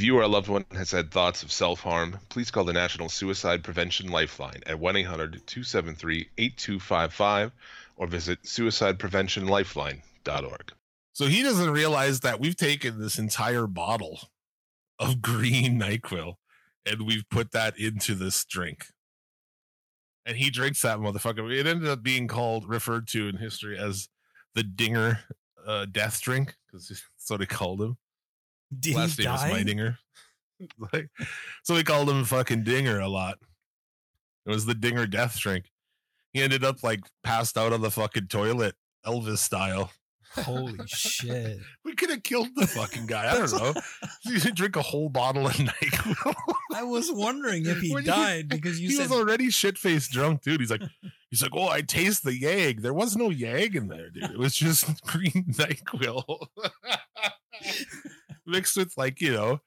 If you or a loved one has had thoughts of self harm, please call the National Suicide Prevention Lifeline at 1 800 273 8255 or visit suicidepreventionlifeline.org. So he doesn't realize that we've taken this entire bottle of green NyQuil and we've put that into this drink. And he drinks that motherfucker. It ended up being called, referred to in history as the Dinger uh, death drink because that's what they called him. Did Last he name was die? Meidinger. like, so we called him fucking Dinger a lot. It was the Dinger death drink. He ended up like passed out on the fucking toilet, Elvis style. Holy shit! We could have killed the fucking guy. I don't know. You drink a whole bottle of NyQuil. I was wondering if he When you- died because you he said was already shit faced drunk, dude. He's like, he's like, oh, I taste the yag. There was no yag in there, dude. It was just green Nyquil mixed with like you know.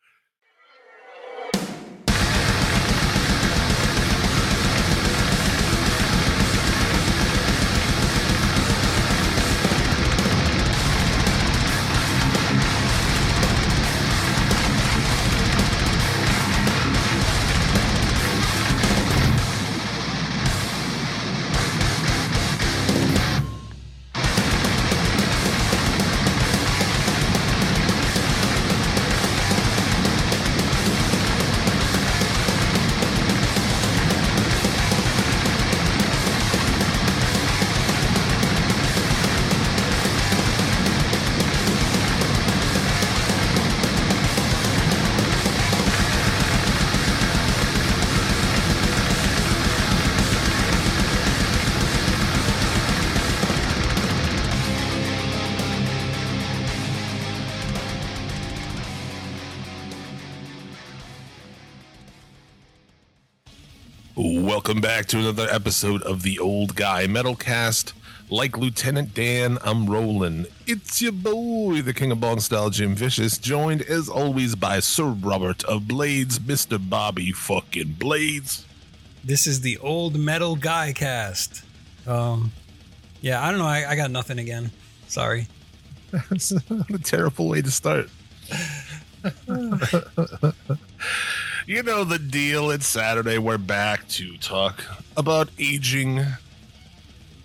Welcome back to another episode of the Old Guy Metalcast. Like Lieutenant Dan, I'm rolling. It's your boy, the King of Bong Style, Jim Vicious, joined as always by Sir Robert of Blades, Mr. Bobby fucking Blades. this is the old metal guy cast. Um, yeah, I don't know. I, I got nothing again. Sorry. That's a terrible way to start. you know the deal. It's Saturday. We're back to talk about aging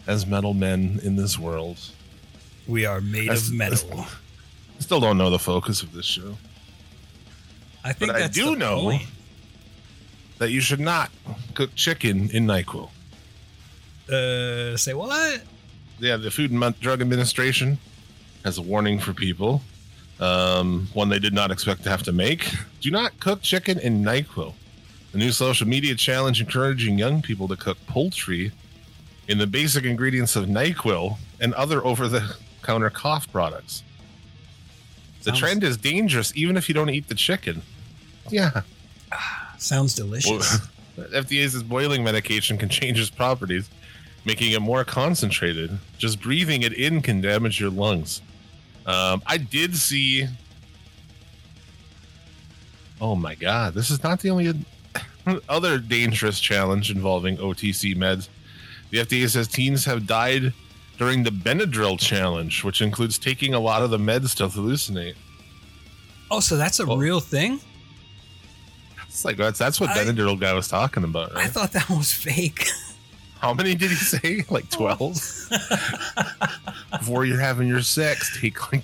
as metal men in this world. We are made of metal. Still don't know the focus of this show. I think But I do know- point. That you should not cook chicken in NyQuil. Uh, say what? Yeah, the Food and Drug Administration has a warning for people. Um, one they did not expect to have to make. Do not cook chicken in NyQuil. A new social media challenge encouraging young people to cook poultry in the basic ingredients of NyQuil and other over the counter cough products. The Sounds- trend is dangerous even if you don't eat the chicken. Yeah. Sounds delicious. FDA says boiling medication can change its properties, making it more concentrated. Just breathing it in can damage your lungs. Um, I did see. Oh my god, this is not the only other dangerous challenge involving OTC meds. The FDA says teens have died during the Benadryl challenge, which includes taking a lot of the meds to hallucinate. oh, so that's a Well- real thing? It's like that's that's what I- Benadryl guy was talking about, I thought that was fake. How many did he say? Like 12? Before you're having your sex, take like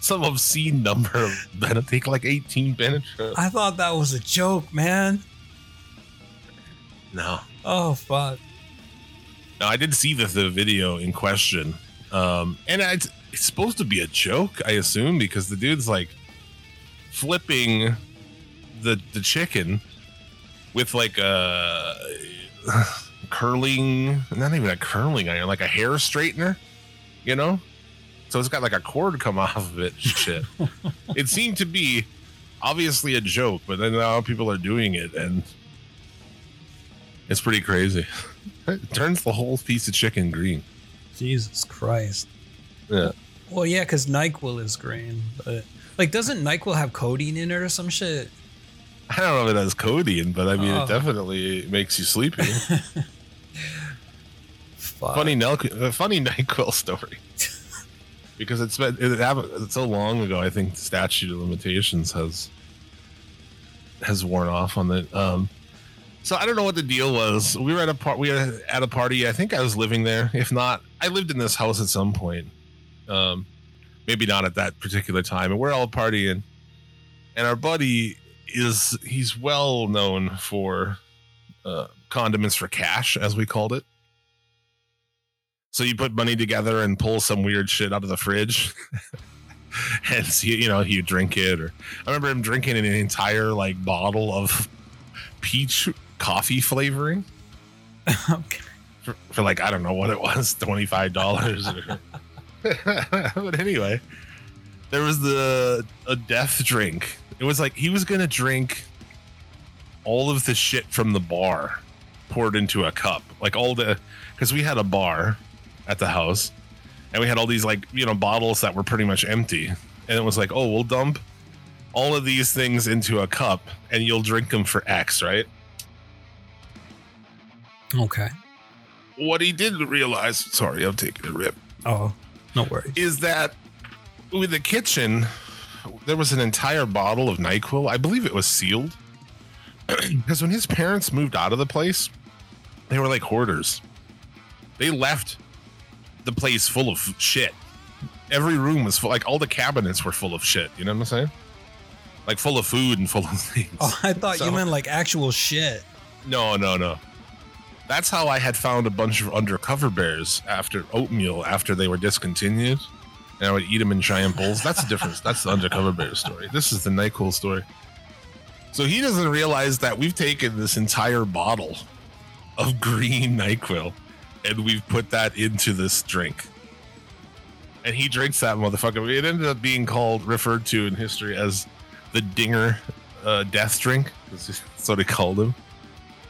some obscene number of Benadryl. Take like 18 Benadryl. I thought that was a joke, man. No. Oh fuck. No, I did see the, the video in question. Um, and it's, it's supposed to be a joke, I assume, because the dude's like flipping the the chicken with like a curling, not even a curling iron, like a hair straightener, you know? So it's got like a cord come off of it. Shit. it seemed to be obviously a joke, but then now people are doing it and it's pretty crazy. It turns the whole piece of chicken green. Jesus Christ. Yeah. Well, yeah, because Nyquil is green, but like, doesn't Nyquil have codeine in it or some shit? I don't know if it has codeine, but I mean, Oh. it definitely makes you sleepy. Funny, Nel- funny Nyquil story. because it's been it happened it's so long ago. I think the statute of limitations has has worn off on the. Um, so I don't know what the deal was. We were at a part. We were at a party. I think I was living there. If not, I lived in this house at some point. Um, maybe not at that particular time. And we're all partying, and our buddy is he's well known for uh, condiments for cash, as we called it. So you put money together and pull some weird shit out of the fridge. and see, you know, you drink it. Or I remember him drinking an entire like bottle of peach coffee flavoring okay. for, for like I don't know what it was, twenty five dollars. but anyway, there was the a death drink. It was like he was gonna drink all of the shit from the bar poured into a cup, like all the because we had a bar at the house and we had all these like you know bottles that were pretty much empty and it was like oh we'll dump all of these things into a cup and you'll drink them for x right Okay. what he didn't realize sorry i'm taking a rip Oh, no worries. is that with the kitchen there was an entire bottle of nyquil. I believe it was sealed. Because when his parents moved out of the place they were like hoarders. They left the place full of shit. Every room was full like all the cabinets were full of shit. You know what i'm saying? Like full of food and full of things. Oh, I thought So- you meant like actual shit. no no no. That's how i had found a bunch of undercover bears after oatmeal after they were discontinued and i would eat them in giant bowls. That's the difference. That's the undercover bear story. This is the nyquil story. So he doesn't realize that we've taken this entire bottle of green nyquil and we've put that into this drink. And he drinks that motherfucker. It ended up being called referred to in history as the dinger uh, death drink. That's what he called him.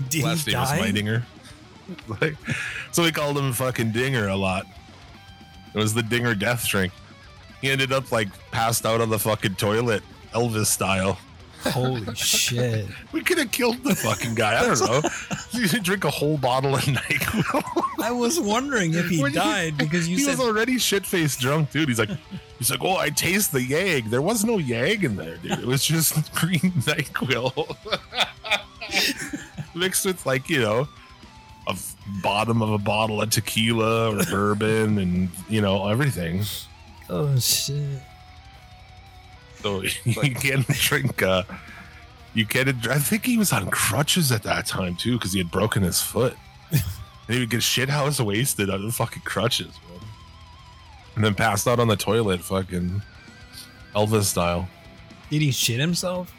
Did last he name was die? Meidinger. like, so we called him fucking Dinger a lot. It was the Dinger death drink. He ended up like passed out on the fucking toilet, Elvis style. Holy shit. We could have killed the fucking guy. I don't know. you drink a whole bottle of Nyquil. I was wondering if he When died because you said. he said was already shit faced drunk, dude. He's like, he's like, oh, I taste the yag. There was no yag in there, dude. It was just green Nyquil mixed with like you know a f- bottom of a bottle of tequila or bourbon and you know everything. Oh shit. So you can't drink. uh You can't. I think he was on crutches at that time too because he had broken his foot. and he would get shit shithouse wasted on the fucking crutches, man. And then passed out on the toilet, fucking Elvis style. Did he shit himself?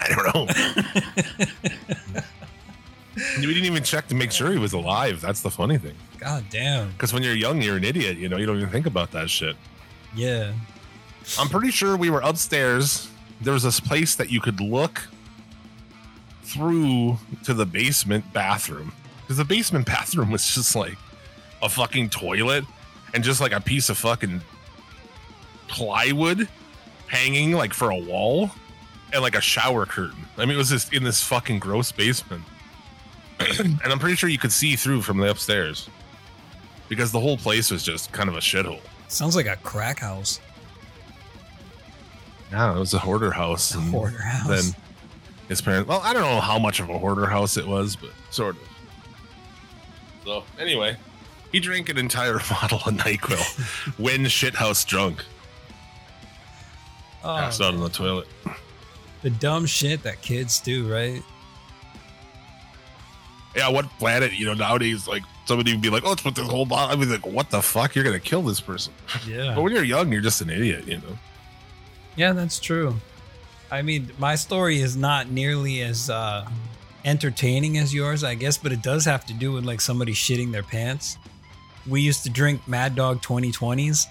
I don't know. we didn't even check to make sure he was alive. That's the funny thing. God damn. Because when you're young, you're an idiot. You know, you don't even think about that shit. Yeah. I'm pretty sure we were upstairs. There was this place that you could look through to the basement bathroom. Because the basement bathroom was just like a fucking toilet and just like a piece of fucking plywood hanging like for a wall and like a shower curtain. I mean, it was just in this fucking gross basement. And I'm pretty sure you could see through from the upstairs because the whole place was just kind of a shithole. Sounds like a crack house. Yeah, it was a hoarder house. A hoarder house. Then his parents. Well, I don't know how much of a hoarder house it was, but sort of. So anyway, he drank an entire bottle of Nyquil when shithouse drunk, Oh, passed out on the toilet. the dumb shit that kids do, right? Yeah, what planet? You know, nowadays, like somebody would be like, "Oh, let's put this whole bottle." I'd be like, "What the fuck? You're gonna kill this person." Yeah. But when you're young, you're just an idiot, you know. Yeah, that's true. I mean, my story is not nearly as uh, entertaining as yours, I guess, but it does have to do with like somebody shitting their pants. We used to drink Mad Dog 2020s.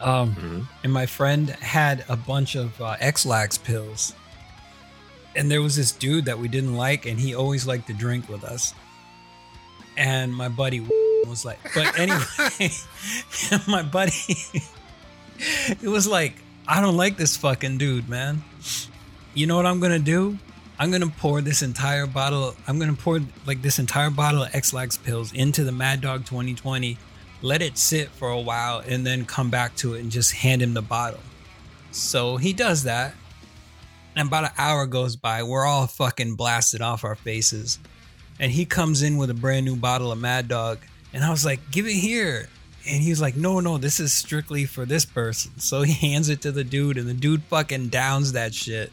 Um, Mhm. and my friend had a bunch of uh, Ex-Lax pills. And there was this dude that we didn't like, and he always liked to drink with us. And my buddy was like, but anyway, my buddy, it was like, I don't like this fucking dude, man. You know what I'm gonna do? I'm gonna pour this entire bottle. I'm gonna pour like this entire bottle of Ex-Lax pills into the Mad Dog 2020, let it sit for a while, and then come back to it and just hand him the bottle. So he does that. And about an hour goes by. We're all fucking blasted off our faces. And he comes in with a brand new bottle of Mad Dog. And I was like, give it here. And he's like, no, no, this is strictly for this person. So he hands it to the dude, and the dude fucking downs that shit.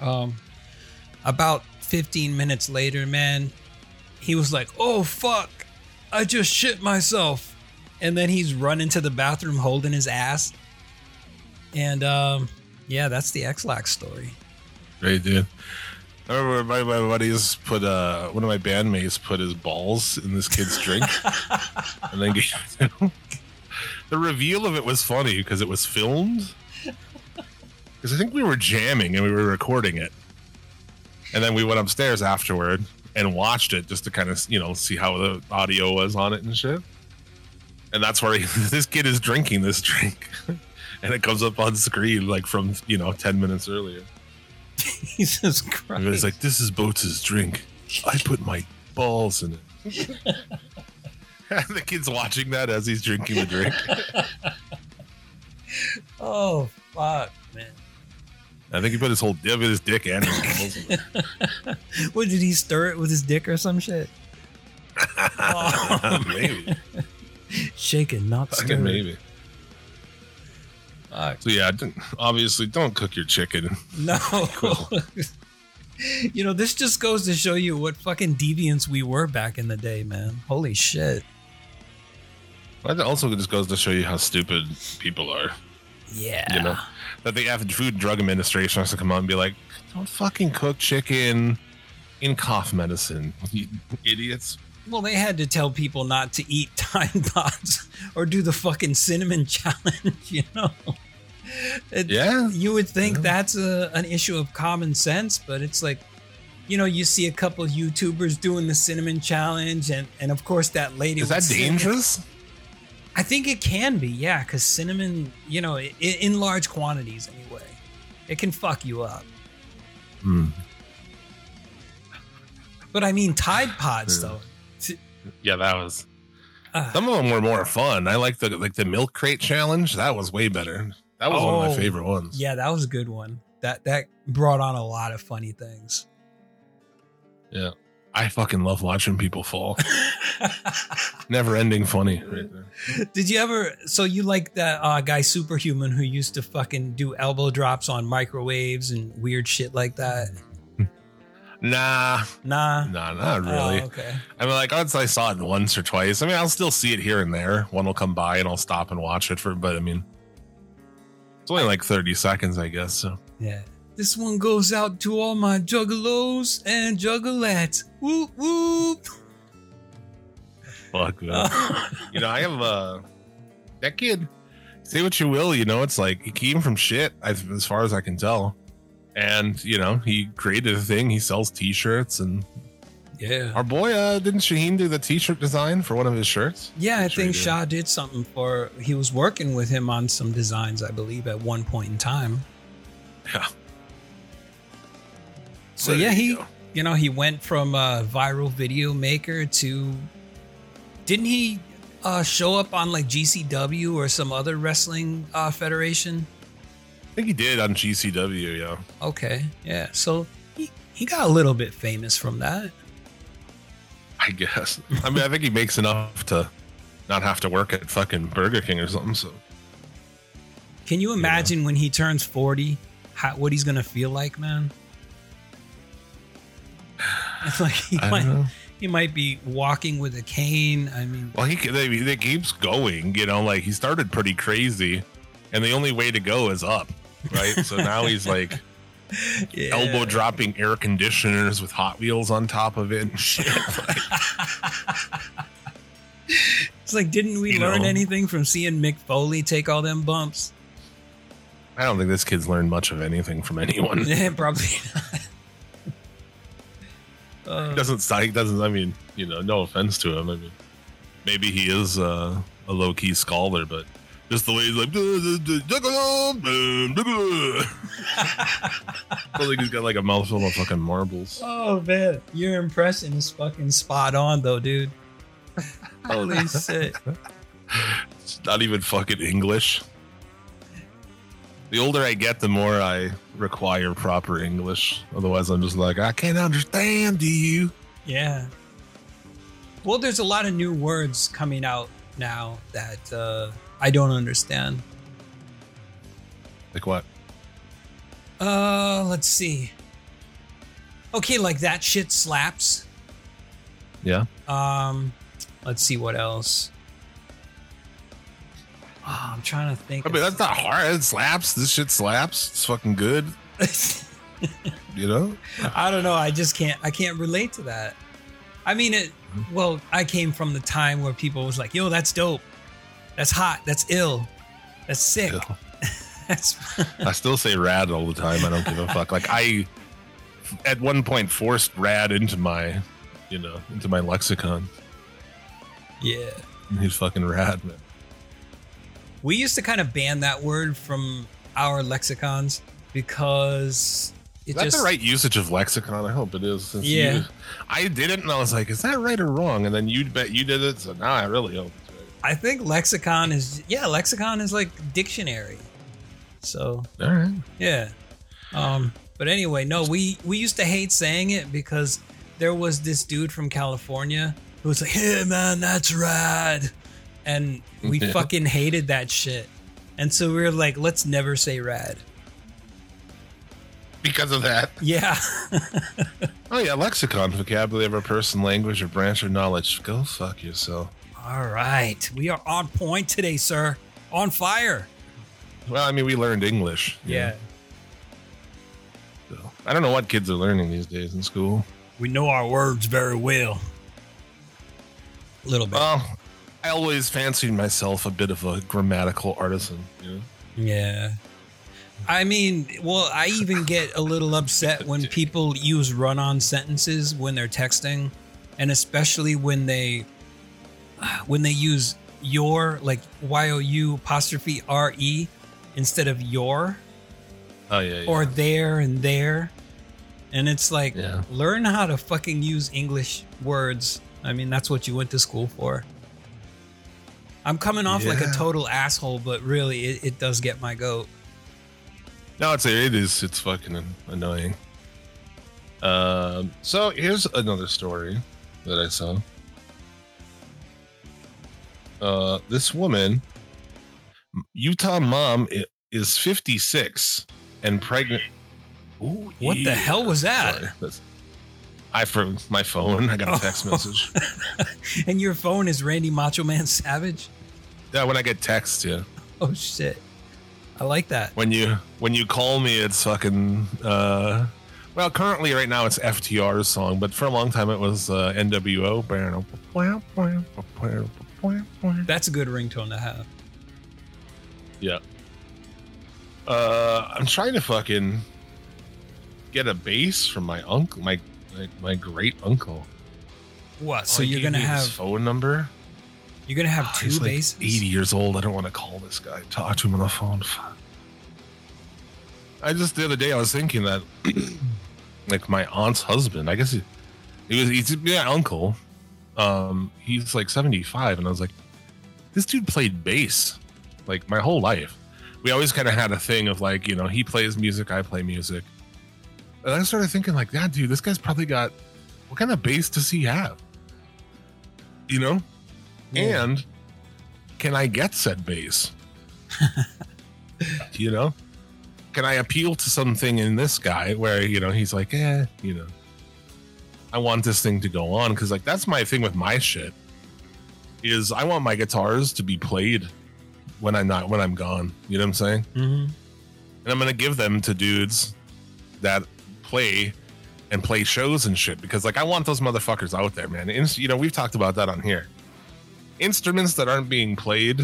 Um, about 15 minutes later, man, he was like, oh, fuck, I just shit myself. And then he's running to the bathroom holding his ass. And um, yeah, that's the Ex-Lax story. Great, dude. I remember my, my buddies put uh one of my bandmates put his balls in this kid's drink, and then gave it to him. the reveal of it was funny because it was filmed. Because I think we were jamming and we were recording it, and then we went upstairs afterward and watched it just to kind of you know see how the audio was on it and shit. And that's where he, this kid is drinking this drink, and it comes up on screen like from you know ten minutes earlier. Jesus And Christ. it's like, this is Boats' drink. I put my balls in it. and the kid's watching that as he's drinking the drink. oh, fuck, man. I think he put his whole dip in his dick and his balls in it. What, did he stir it with his dick or some shit? Oh, maybe. shaken, not stirred. maybe. Fuck. So yeah, obviously don't cook your chicken. No. you know, this just goes to show you what fucking deviants we were back in the day, man. Holy shit. That also just goes to show you how stupid people are. Yeah. You know, that the Food and Drug Administration has to come out and be like, don't fucking cook chicken in cough medicine, you idiots. Well, they had to tell people not to eat Tide Pods or do the fucking cinnamon challenge, you know? It- Yeah. You would think Yeah. that's a, an issue of common sense, but it's like, you know, you see a couple YouTubers doing the cinnamon challenge, and, and of course, that lady. Is that dangerous? I think it can be, yeah, because cinnamon, you know, i in large quantities anyway, it can fuck you up. Hmm. But I mean, Tide Pods, Yeah. though. T- Yeah, that was. uh, Some of them were more fun. I like the like the milk crate challenge. That was way better. That was one of Oh, my favorite ones. Yeah, that was a good one. That that brought on a lot of funny things. Yeah. I fucking love watching people fall. Never ending funny. Right there. Did you ever? So you like that uh, guy Superhuman who used to fucking do elbow drops on microwaves and weird shit like that? Nah, Nah. nah, not really. Oh, okay. I mean, like once I saw it once or twice. I mean, I'll still see it here and there. One will come by and I'll stop and watch it for. But I mean, it's only like thirty seconds, I guess. So Yeah. This one goes out to all my juggalos and juggalettes. Whoop whoop. fuck. Man. you know, I have uh that kid. Say what you will, you know, it's like he came from shit, as, as far as I can tell. And you know, he created a thing. He sells T-shirts, and yeah. our boy, uh, didn't Shaheen do the T-shirt design for one of his shirts? Yeah, I Sure think he did. Shaw did something for. He was working with him on some designs, I believe, at one point in time. Yeah. So There yeah, you he, go. you know, he went from a viral video maker to. Didn't he uh, show up on like GCW or some other wrestling uh, federation? I think he did on GCW. Yeah, Okay, yeah. So he he got a little bit famous from that. I guess. I mean, I think he makes enough to not have to work at fucking Burger King or something. So Can you imagine when he turns forty, how, what he's gonna feel like, man? It's like he I might he might be walking with a cane. I mean, Well, he they, they keeps going. You know, like he started pretty crazy, and the only way to go is up, right? so now he's like yeah. elbow dropping air conditioners with Hot Wheels on top of it and shit. Like, It's like, didn't we learn know. anything from seeing Mick Foley take all them bumps? I don't think this kid's learned much of anything from anyone. Yeah, probably not. Uh, He doesn't he doesn't I mean, you know, no offense to him. I mean maybe he is uh, a low key scholar, but just the way he's like I feel like he's got like a mouthful of fucking marbles. oh man, your impression is fucking spot on though, dude. Holy shit! It's not even fucking English. The older I get, the more I require proper English. Otherwise, I'm just like, I can't understand do you. Yeah. Well, there's a lot of new words coming out now that uh, I don't understand. Like what? Uh, let's see. Okay, like that shit slaps. Yeah. Um, let's see what else. Oh, I'm trying to think. I mean, that's not hard. It slaps. This shit slaps. It's fucking good. You know? I don't know. I just can't. I can't relate to that. I mean, it. Well, I came from the time where people was like, "Yo, that's dope. That's hot. That's ill. That's sick. Ill. That's I still say rad all the time. I don't give a fuck. Like I, at one point, forced rad into my, you know, into my lexicon. yeah." He's fucking rad, man. We used to kind of ban that word from our lexicons because it Is that just the right usage of lexicon? I hope it is. since Yeah. you- I didn't, and I was like, "Is that right or wrong?" And then you bet you did it, so now I really hope. I think lexicon is yeah, lexicon is like dictionary. So All right. yeah. Um but anyway, no, we we used to hate saying it because there was this dude from California who was like, "Hey man, that's rad." And we Yeah. fucking hated that shit. And so we were like, "Let's never say rad." Because of that. Yeah. Oh yeah, lexicon, vocabulary of a person, language, or branch of knowledge. Go fuck yourself. All right. We are on point today, sir. On fire. Well, I mean, we learned English. Yeah. know, so. I don't know what kids are learning these days in school. We know our words very well. A little bit. Well, I always fancied myself a bit of a grammatical artisan. You know? Yeah. I mean, well, I even get a little upset when people use run on sentences when they're texting, and especially when they when they use your like Y O U apostrophe R E instead of your Oh yeah. yeah. or there and there. And it's like Yeah. learn how to fucking use English words. I mean, that's what you went to school for. I'm coming off like a total asshole, but really, it, it does get my goat. No, it's it is it's fucking annoying. Um, so here's another story that I saw. Uh, this woman, Utah mom, is 56 and pregnant. Ooh, What the hell was that? I for my phone. I got a text message. And your phone is Randy Macho Man Savage? Yeah, when I get text, yeah. Oh shit. I like that. when you when you call me it's fucking uh well currently right now it's ftr's song but for a long time it was uh nwo That's a good ringtone to have. yeah. Uh i'm trying to fucking get a bass from my uncle my my, my great uncle. What? So you're gonna have phone number? You're gonna have Oh, two he's like basses? 80 years old. I don't want to call this guy. Talk to him on the phone. I just the other day i was thinking that like my aunt's husband i guess he, he was he's yeah uncle um he's like 75 and i was like this dude played bass like my whole life. We always kind of had a thing of like you know he plays music i play music. And i started thinking like yeah dude this guy's probably got what kind of bass does he have? You know? Yeah. and can I get said bass? you know, can I appeal to something in this guy where you know he's like, eh, you know, I want this thing to go on because like that's my thing with my shit is I want my guitars to be played when I'm not when I'm gone. You know what I'm saying? Mhm. and I'm gonna give them to dudes that play and play shows and shit because like I want those motherfuckers out there, man. Inst- you know, we've talked about that on here. Instruments that aren't being played,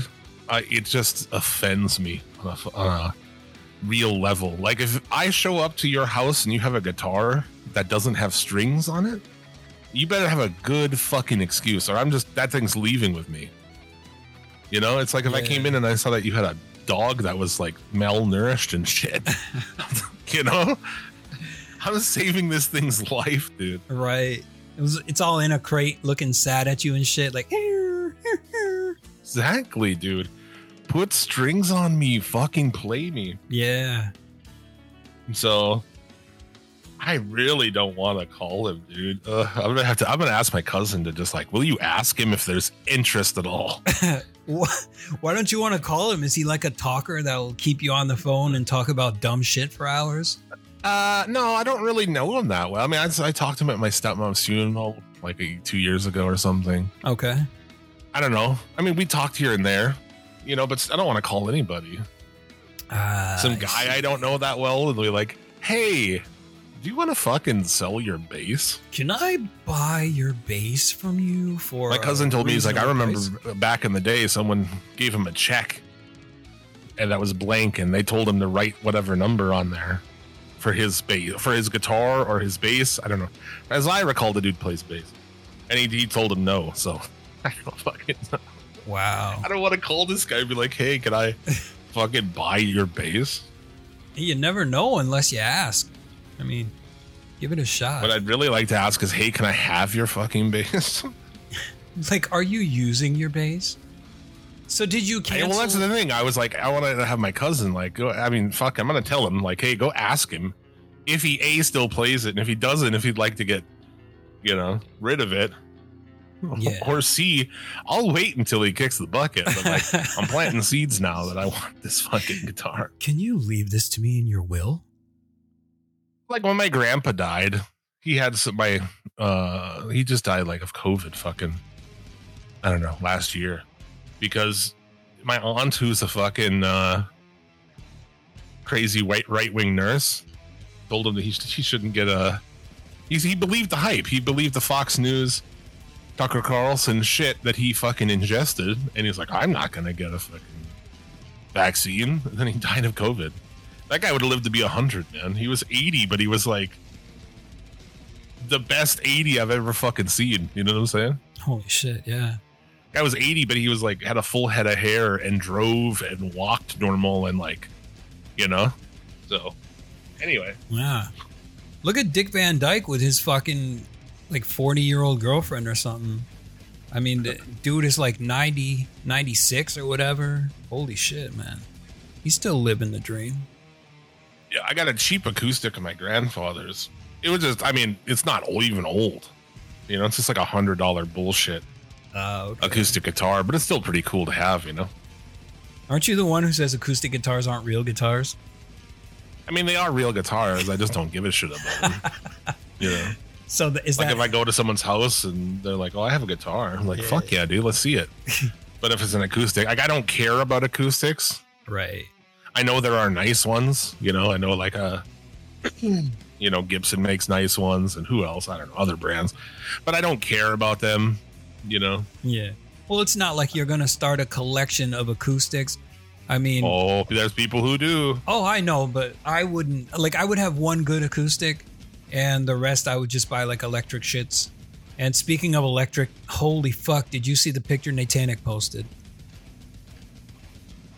uh, it just offends me on a, f- on a real level. Like if I show up to your house and you have a guitar that doesn't have strings on it, you better have a good fucking excuse, or I'm just that thing's leaving with me. You know, it's like if I Yeah. came in and I saw that you had a dog that was like malnourished and shit. you know, I'm saving this thing's life, dude. Right. It was it's all in a crate looking sad at you and shit, like. Exactly, dude. Put strings on me, fucking play me. Yeah. So I really don't want to call him, dude. Uh, I'm gonna have to. I'm gonna ask my cousin to just like, will you ask him if there's interest at all? Why don't you want to call him? Is he like a talker that will keep you on the phone and talk about dumb shit for hours? Uh, no, I don't really know him that well. I mean, I, I talked to him at my stepmom's funeral like two years ago or something. Okay. I don't know. I mean, we talked here and there, you know, but I don't want to call anybody. Uh, Some guy I don't know that well, and be like, "Hey, do you want to fucking sell your base?" Can I buy your base from you for? My cousin told me he's like, "I remember price?" back in the day, someone gave him a check, and that was blank, and they told him to write whatever number on there for his bass, for his guitar or his bass. I don't know. As I recall, the dude plays bass, and he, he told him no. So I don't fucking. Know. Wow. I don't want to call this guy and be like, "Hey, can I fucking buy your bass?" You never know unless you ask. I mean, give it a shot. What I'd really like to ask is, "Hey, can I have your fucking bass?" like, are you using your base? So did you cancel? well, that's the thing. I was like, I want to have my cousin like, go, I mean, fuck, I'm gonna tell him like, hey, go ask him if he a still plays it, and if he doesn't, if he'd like to get, you know, rid of it, Yeah. or c, I'll wait until he kicks the bucket. But like, I'm planting seeds now that I want this fucking guitar. Can you leave this to me in your will? Like when my grandpa died, he had some my, uh, he just died like of COVID, fucking, I don't know, last year, because my aunt who's a fucking uh crazy white right wing nurse told him that he, he shouldn't get a he's, he believed the hype he believed the fox news tucker carlson shit that he fucking ingested and he's like i'm not gonna get a fucking vaccine and then he died of covid that guy would have lived to be 100 man he was 80 but he was like the best 80 i've ever fucking seen you know what i'm saying Holy shit! Yeah. guy was 80 but he was like had a full head of hair and drove and walked normal and like you know so anyway Yeah. Look at Dick Van Dyke with his fucking like 40 year old girlfriend or something. I mean, the dude is like 90, 96 or whatever. Holy shit, man. He's still living the dream. yeah i got a cheap acoustic of my grandfather's it was just i mean it's not even old you know it's just like a hundred dollar bullshit Uh, okay. acoustic guitar but it's still pretty cool to have you know Aren't you the one who says acoustic guitars aren't real guitars? i mean they are real guitars i just don't give a shit about them you know So the, is like that if i go to someone's house and they're like oh i have a guitar i'm like Yeah. fuck yeah dude let's see it but if it's an acoustic like i don't care about acoustics right? I know there are nice ones. You know, I know like uh, a, you know, Gibson makes nice ones, and who else? I don't know other brands, but I don't care about them. You know, Yeah. Well, it's not like you're gonna start a collection of acoustics. I mean, oh, there's people who do. Oh, I know, but I wouldn't like I would have one good acoustic and the rest I would just buy like electric shits. And speaking of electric, holy fuck, did you see the picture Natanic posted?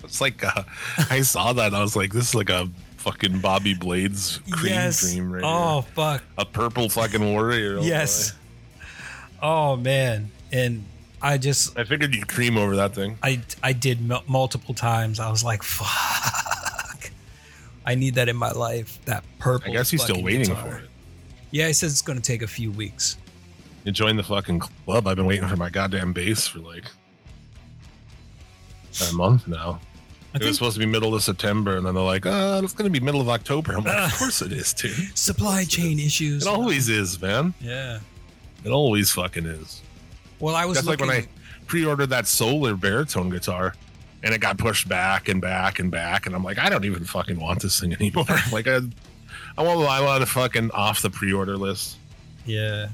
It's like uh, I saw that. I was like, this is like a fucking Bobby Blades cream dream right oh here. fuck. A purple fucking warrior. oh yes. Oh man. And I just I figured you'd cream over that thing. I I did mul- multiple times. I was like, fuck. I need that in my life. That purple. I guess he's still waiting guitar. for it. Yeah, he says it's going to take a few weeks. You join the fucking club. I've been waiting for my goddamn bass for like a month now. I it was supposed to be middle of September, and then they're like, "Uh, it's going to be middle of October." I'm like, "Of course it is, too." supply chain issues. It always is, man. Yeah. It always fucking is." Well, I was That's like when I pre-ordered that solar baritone guitar, and it got pushed back and back and back, and I'm like, I don't even fucking want this thing anymore. like, I, I want, I want to fucking off the pre-order list. Yeah.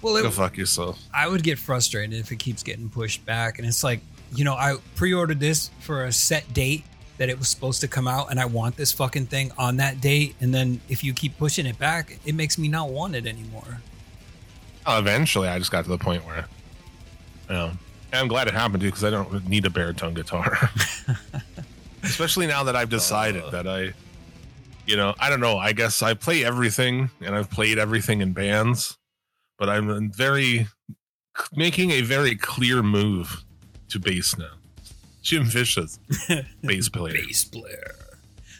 Well, Go it, fuck yourself. I would get frustrated if it keeps getting pushed back, and it's like, you know, I pre-ordered this for a set date that it was supposed to come out, and I want this fucking thing on that date, and then if you keep pushing it back, it makes me not want it anymore. Uh, eventually, I just got to the point where, you know, I'm glad it happened too because I don't need a baritone guitar. Especially now that I've decided Uh. that I, you know, I don't know. I guess I play everything and I've played everything in bands, but I'm very making a very clear move to bass now. Jim Vicious, bass player. Bass player.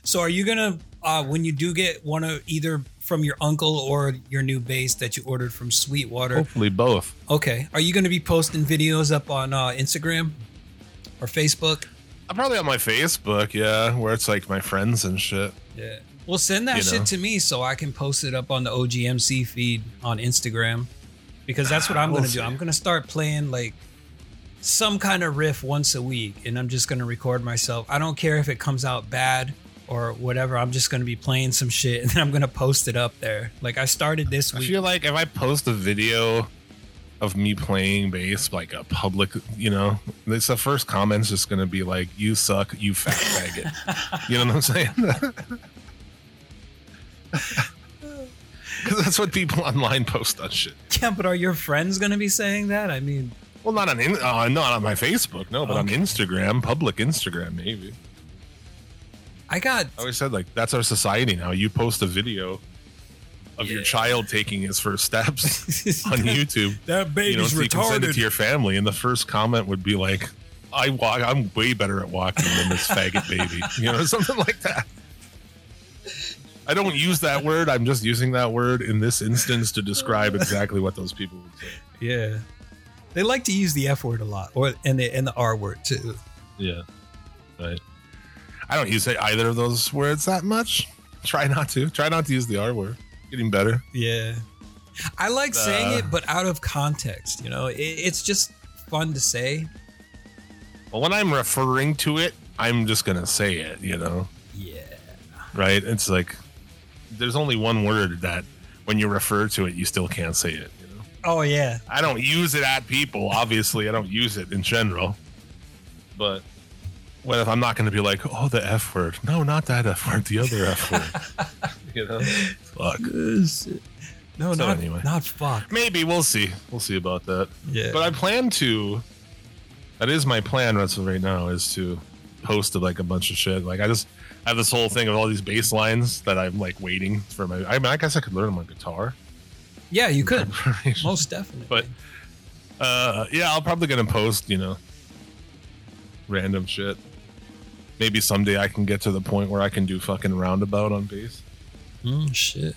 So are you gonna uh, when you do get one of either from your uncle or your new bass that you ordered from Sweetwater? Hopefully both. Okay. Are you gonna be posting videos up on uh, Instagram or Facebook? I'm probably on my Facebook, yeah, where it's like my friends and shit. Yeah. Well, send that You shit know. to me so I can post it up on the OGMC feed on Instagram because that's what I'm We'll gonna do. I'm gonna start playing like some kind of riff once a week, and I'm just gonna record myself. I don't care if it comes out bad or whatever. I'm just gonna be playing some shit, and then I'm gonna post it up there. Like I started this I week. I feel like if I post a video of me playing bass, like a public, you know, it's the first comment's just gonna be like, "You suck, you fat faggot." you know what I'm saying? Because that's what people online post on shit. yeah, but are your friends gonna be saying that? I mean, Well, not on in, uh, not on my Facebook, no, but Okay. on Instagram, public Instagram, maybe. I got I always said like that's our society now. You post a video of your Yeah. child taking his first steps on YouTube. that you baby's know, so you can send it to your family, and the first comment would be like, "I walk. I'm way better at walking than this faggot baby," you know, something like that. I don't use that word. I'm just using that word in this instance to describe exactly what those people would say. Yeah. They like to use the F word a lot, or and the and the R word too. Yeah, right. I don't use either of those words that much. Try not to. Try not to use the R word. Getting better. Yeah. I like saying Uh, it, but out of context. You know, it, it's just fun to say. Well, when I'm referring to it, I'm just gonna say it. You know. Yeah. right? It's like there's only one word that when you refer to it, you still can't say it. You know? Oh yeah. I don't use it at people. Obviously, I don't use it in general. But what if I'm not going to be like, oh, the F word? No, not that F word. The other F word. you know? Fuck. No, So not anyway. not fuck. Maybe we'll see. We'll see about that. Yeah. But I plan to. That is my plan. Right now, is to post like a bunch of shit. Like I just have this whole thing of all these bass lines that I'm like waiting for my. I mean, I guess I could learn them on guitar. yeah, you could most definitely. But uh, yeah, I'll probably gonna post. You know, random shit. Maybe someday I can get to the point where I can do fucking roundabout on bass. Mm, shit.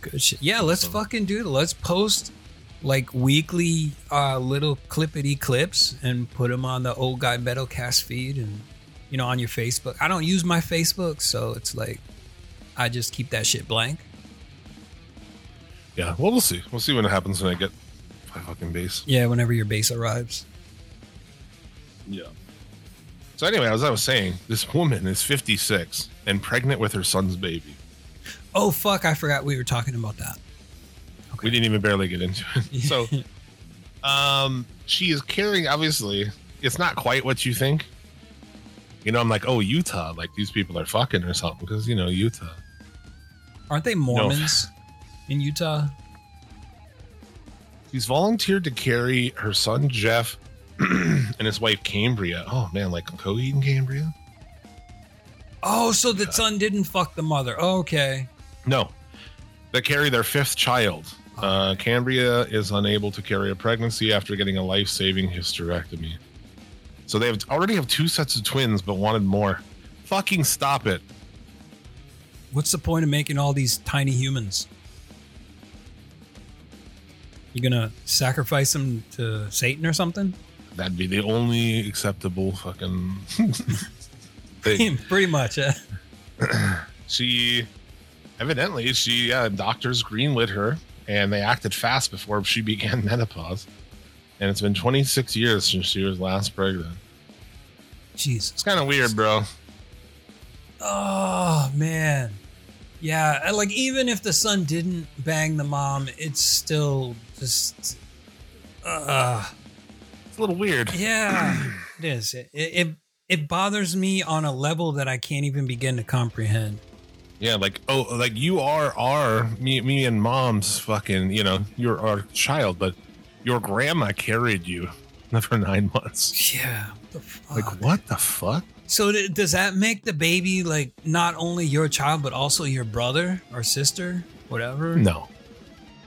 Good shit. Yeah, let's fucking do it. Let's post like weekly uh little clippity clips and put them on the old guy Metalcast feed and you know on your Facebook. I don't use my Facebook, so it's like I just keep that shit blank. Yeah, well, we'll see. We'll see what happens when I get my fucking base. Yeah, whenever your base arrives. Yeah. So anyway, as I was saying, this woman is 56 and pregnant with her son's baby. Oh fuck, I forgot we were talking about that. We didn't even barely get into it. So, um, she is carrying. Obviously, it's not quite what you think. You know, I'm like, oh, Utah, like these people are fucking or something because you know Utah. Aren't they Mormons in Utah? She's volunteered to carry her son Jeff and his wife Cambria. Oh man, like Coheed and Cambria? Oh, so the son didn't fuck the mother. okay. No, they carry their fifth child. Uh, Cambria is unable to carry a pregnancy after getting a life-saving hysterectomy. So they have already have two sets of twins, but wanted more. Fucking stop it! What's the point of making all these tiny humans? You gonna sacrifice them to Satan or something? That'd be the only acceptable fucking thing. Pretty much. Uh, she evidently she yeah doctors greenlit her and they acted fast before she began menopause and it's been 26 years since she was last pregnant Jesus. it's kind of weird bro Oh man. Yeah, like even if the son didn't bang the mom, it's still just. Uh, it's a little weird yeah, it is. It, it it bothers me on a level that I can't even begin to comprehend. yeah like oh like you are our me, me and mom's fucking you know you're our child but your grandma carried you for nine months Yeah. Like what the fuck So th- does that make the baby like not only your child but also your brother or sister, whatever? no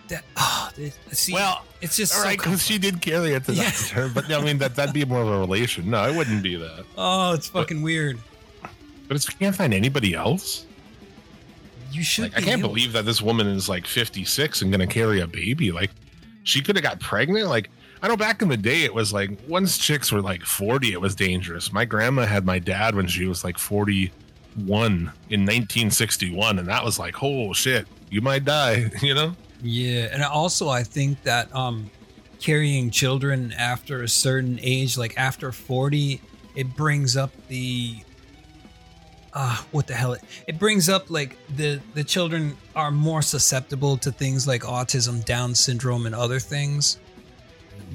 That ah, oh, it- see, Well, it's just All so right, because she did carry it to Yeah. that term, but I mean that that'd be more of a relation. No, it wouldn't be that. Oh, it's fucking weird. But it's, you can't find anybody else. You should. Like, I can't able- believe that this woman is like 56 and going to carry a baby. Like, she could have got pregnant. Like, I know back in the day, it was like once chicks were like 40, it was dangerous. My grandma had my dad when she was like 41 in 1961, and that was like, oh shit, you might die, you know? Yeah, and also I think that um carrying children after a certain age, like after 40, it brings up the uh what the hell it, it brings up like the the children are more susceptible to things like autism, down syndrome and other things.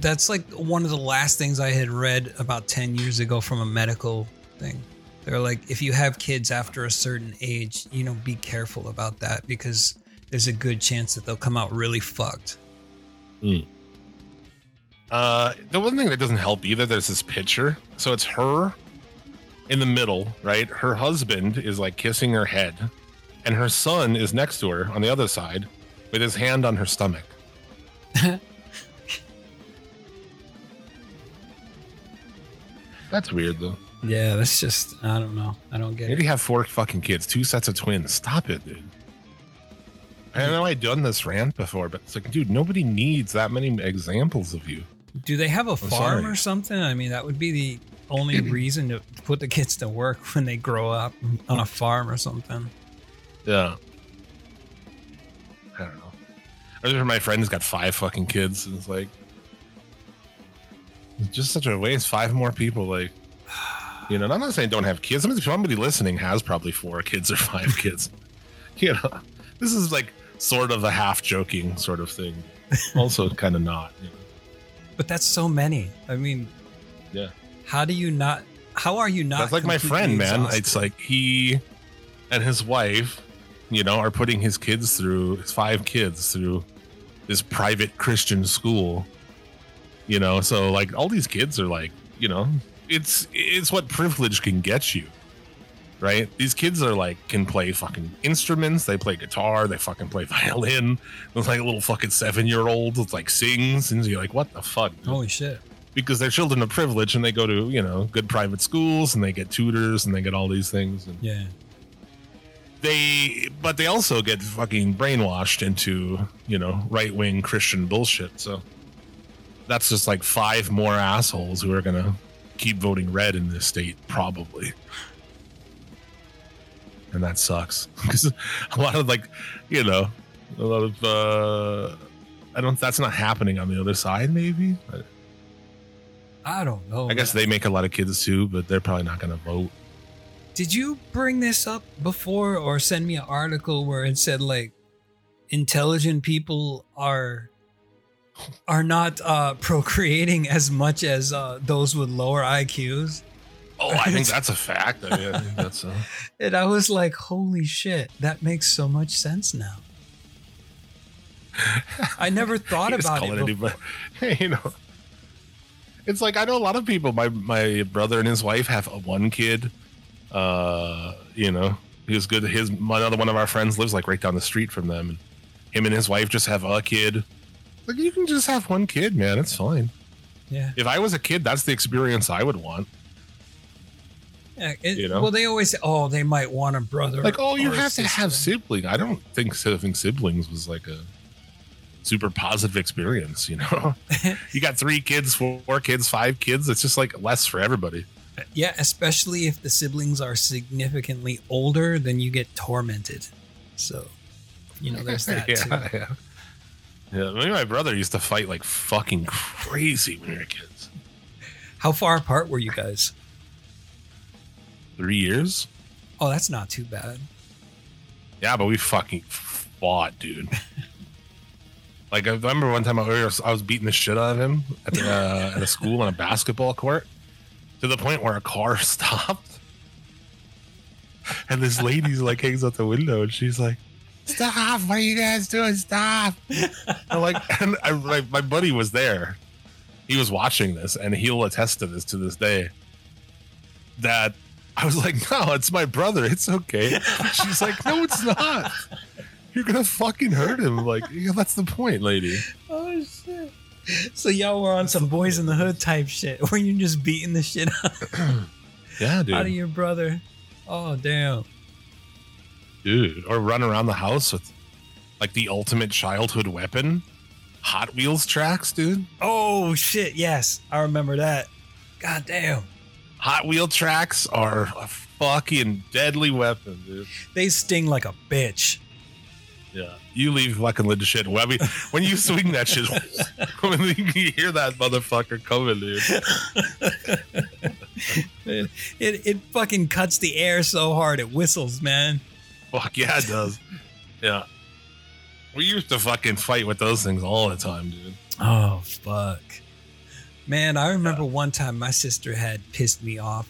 That's like one of the last things I had read about 10 years ago from a medical thing. They're like if you have kids after a certain age, you know, be careful about that because there's a good chance that they'll come out really fucked. Uh, the one thing that doesn't help either, there's this picture. So it's her in the middle, right? Her husband is like kissing her head, and her son is next to her on the other side with his hand on her stomach. That's weird though. Yeah, that's just I don't know. I don't get it. Maybe have four fucking kids, two sets of twins. Stop it, dude. I know I've done this rant before, but it's like, dude, nobody needs that many examples of you. Do they have a farm sorry. or something? I mean, that would be the only reason to put the kids to work when they grow up on a farm or something. Yeah. I don't know. I remember my friend who's got five fucking kids, and it's like, it's just such a waste. Five more people, like, you know. and I'm not saying don't have kids. Somebody, somebody listening has probably four kids or five kids. You know, this is like sort of a half joking sort of thing. Also, kind of not. You know? But that's so many. I mean, Yeah. How do you not? How are you not? That's like my friend, man. exhausted? It's like he and his wife, you know, are putting his kids through his five kids through this private Christian school. You know, so like all these kids are like, you know, it's it's what privilege can get you. Right? These kids are like can play fucking instruments, they play guitar, they fucking play violin. There's like a little fucking seven year old like sings and you're like, what the fuck? dude? Holy shit! Because they're children of privilege and they go to you know good private schools and they get tutors and they get all these things. And Yeah. they but they also get fucking brainwashed into you know right wing christian bullshit. So that's just like five more assholes who are gonna keep voting red in this state probably. And that sucks. Because a lot of like you know a lot of uh i don't that's not happening on the other side maybe I, don't know. I guess man. they make a lot of kids too, but they're probably not going to vote. Did you bring this up before or send me an article where it said like intelligent people are are not uh procreating as much as uh those with lower IQs? Oh, I think that's a fact. I, mean, I think that's uh, And I was like, holy shit, that makes so much sense now. I never thought about it. before. anybody- you know, it's like I know a lot of people. My my brother and his wife have one kid. Uh, you know, he was good. His my other one of our friends lives like right down the street from them, and him and his wife just have a kid. Like you can just have one kid, man. It's fine. Yeah. If I was a kid, that's the experience I would want. yeah it- You know? Well, they always say, oh, they might want a brother. Like, oh, you have to have sister. siblings. I don't think having siblings was like a super positive experience. You know, you got three kids, four, kids, five kids. It's just like less for everybody. Yeah, especially if the siblings are significantly older, then you get tormented. So, you know, there's that yeah, too. yeah. Yeah, maybe my brother used to fight like fucking crazy when we were kids. How far apart were you guys? Three years? Oh, that's not too bad. Yeah, but we fucking fought, dude. like I remember one time I was, beating the shit out of him at, the, uh, at a school on a basketball court to the point where a car stopped, and this lady's like hangs out the window and she's like, "Stop! What are you guys doing? Stop!" I'm like, and I, my, my buddy was there. He was watching this, and he'll attest to this to this day. That I was like, no, it's my brother. It's okay. She's like, no, it's not. You're gonna fucking hurt him. Like, yeah, that's the point, lady. Oh shit. So y'all were on some boys in the hood type shit where you're just beating the shit out, Yeah, dude. out of your brother. Oh damn. dude. Or run around the house with like the ultimate childhood weapon, Hot Wheels tracks, dude. Oh shit, yes. I remember that. God damn. Hot Wheel tracks are a fucking deadly weapon, dude. They sting like a bitch. Yeah, you leave fucking legit shit. Webby, when you swing that shit, when you hear that motherfucker coming, dude. It, it it fucking cuts the air so hard it whistles, man. Fuck yeah, it does. Yeah, we used to fucking fight with those things all the time, dude. Oh fuck. Man, I remember one time my sister had pissed me off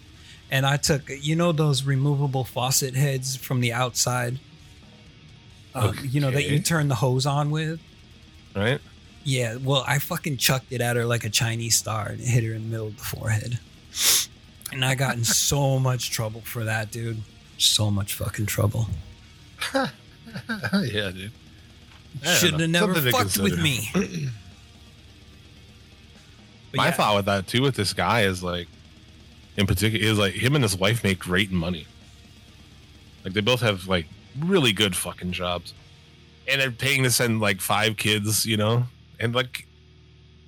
and I took you know those removable faucet heads from the outside? Um, you know that you turn the hose on with? Right? Yeah, well, I fucking chucked it at her like a Chinese star and it hit her in the middle of the forehead. And I got in so much trouble for that, dude. So much fucking trouble. yeah, dude. Don't have never Something fucked with me. But My yeah, thought with that too with this guy is like, in particular, is like him and his wife make great money. Like they both have like really good fucking jobs, and they're paying to send like five kids, you know, and like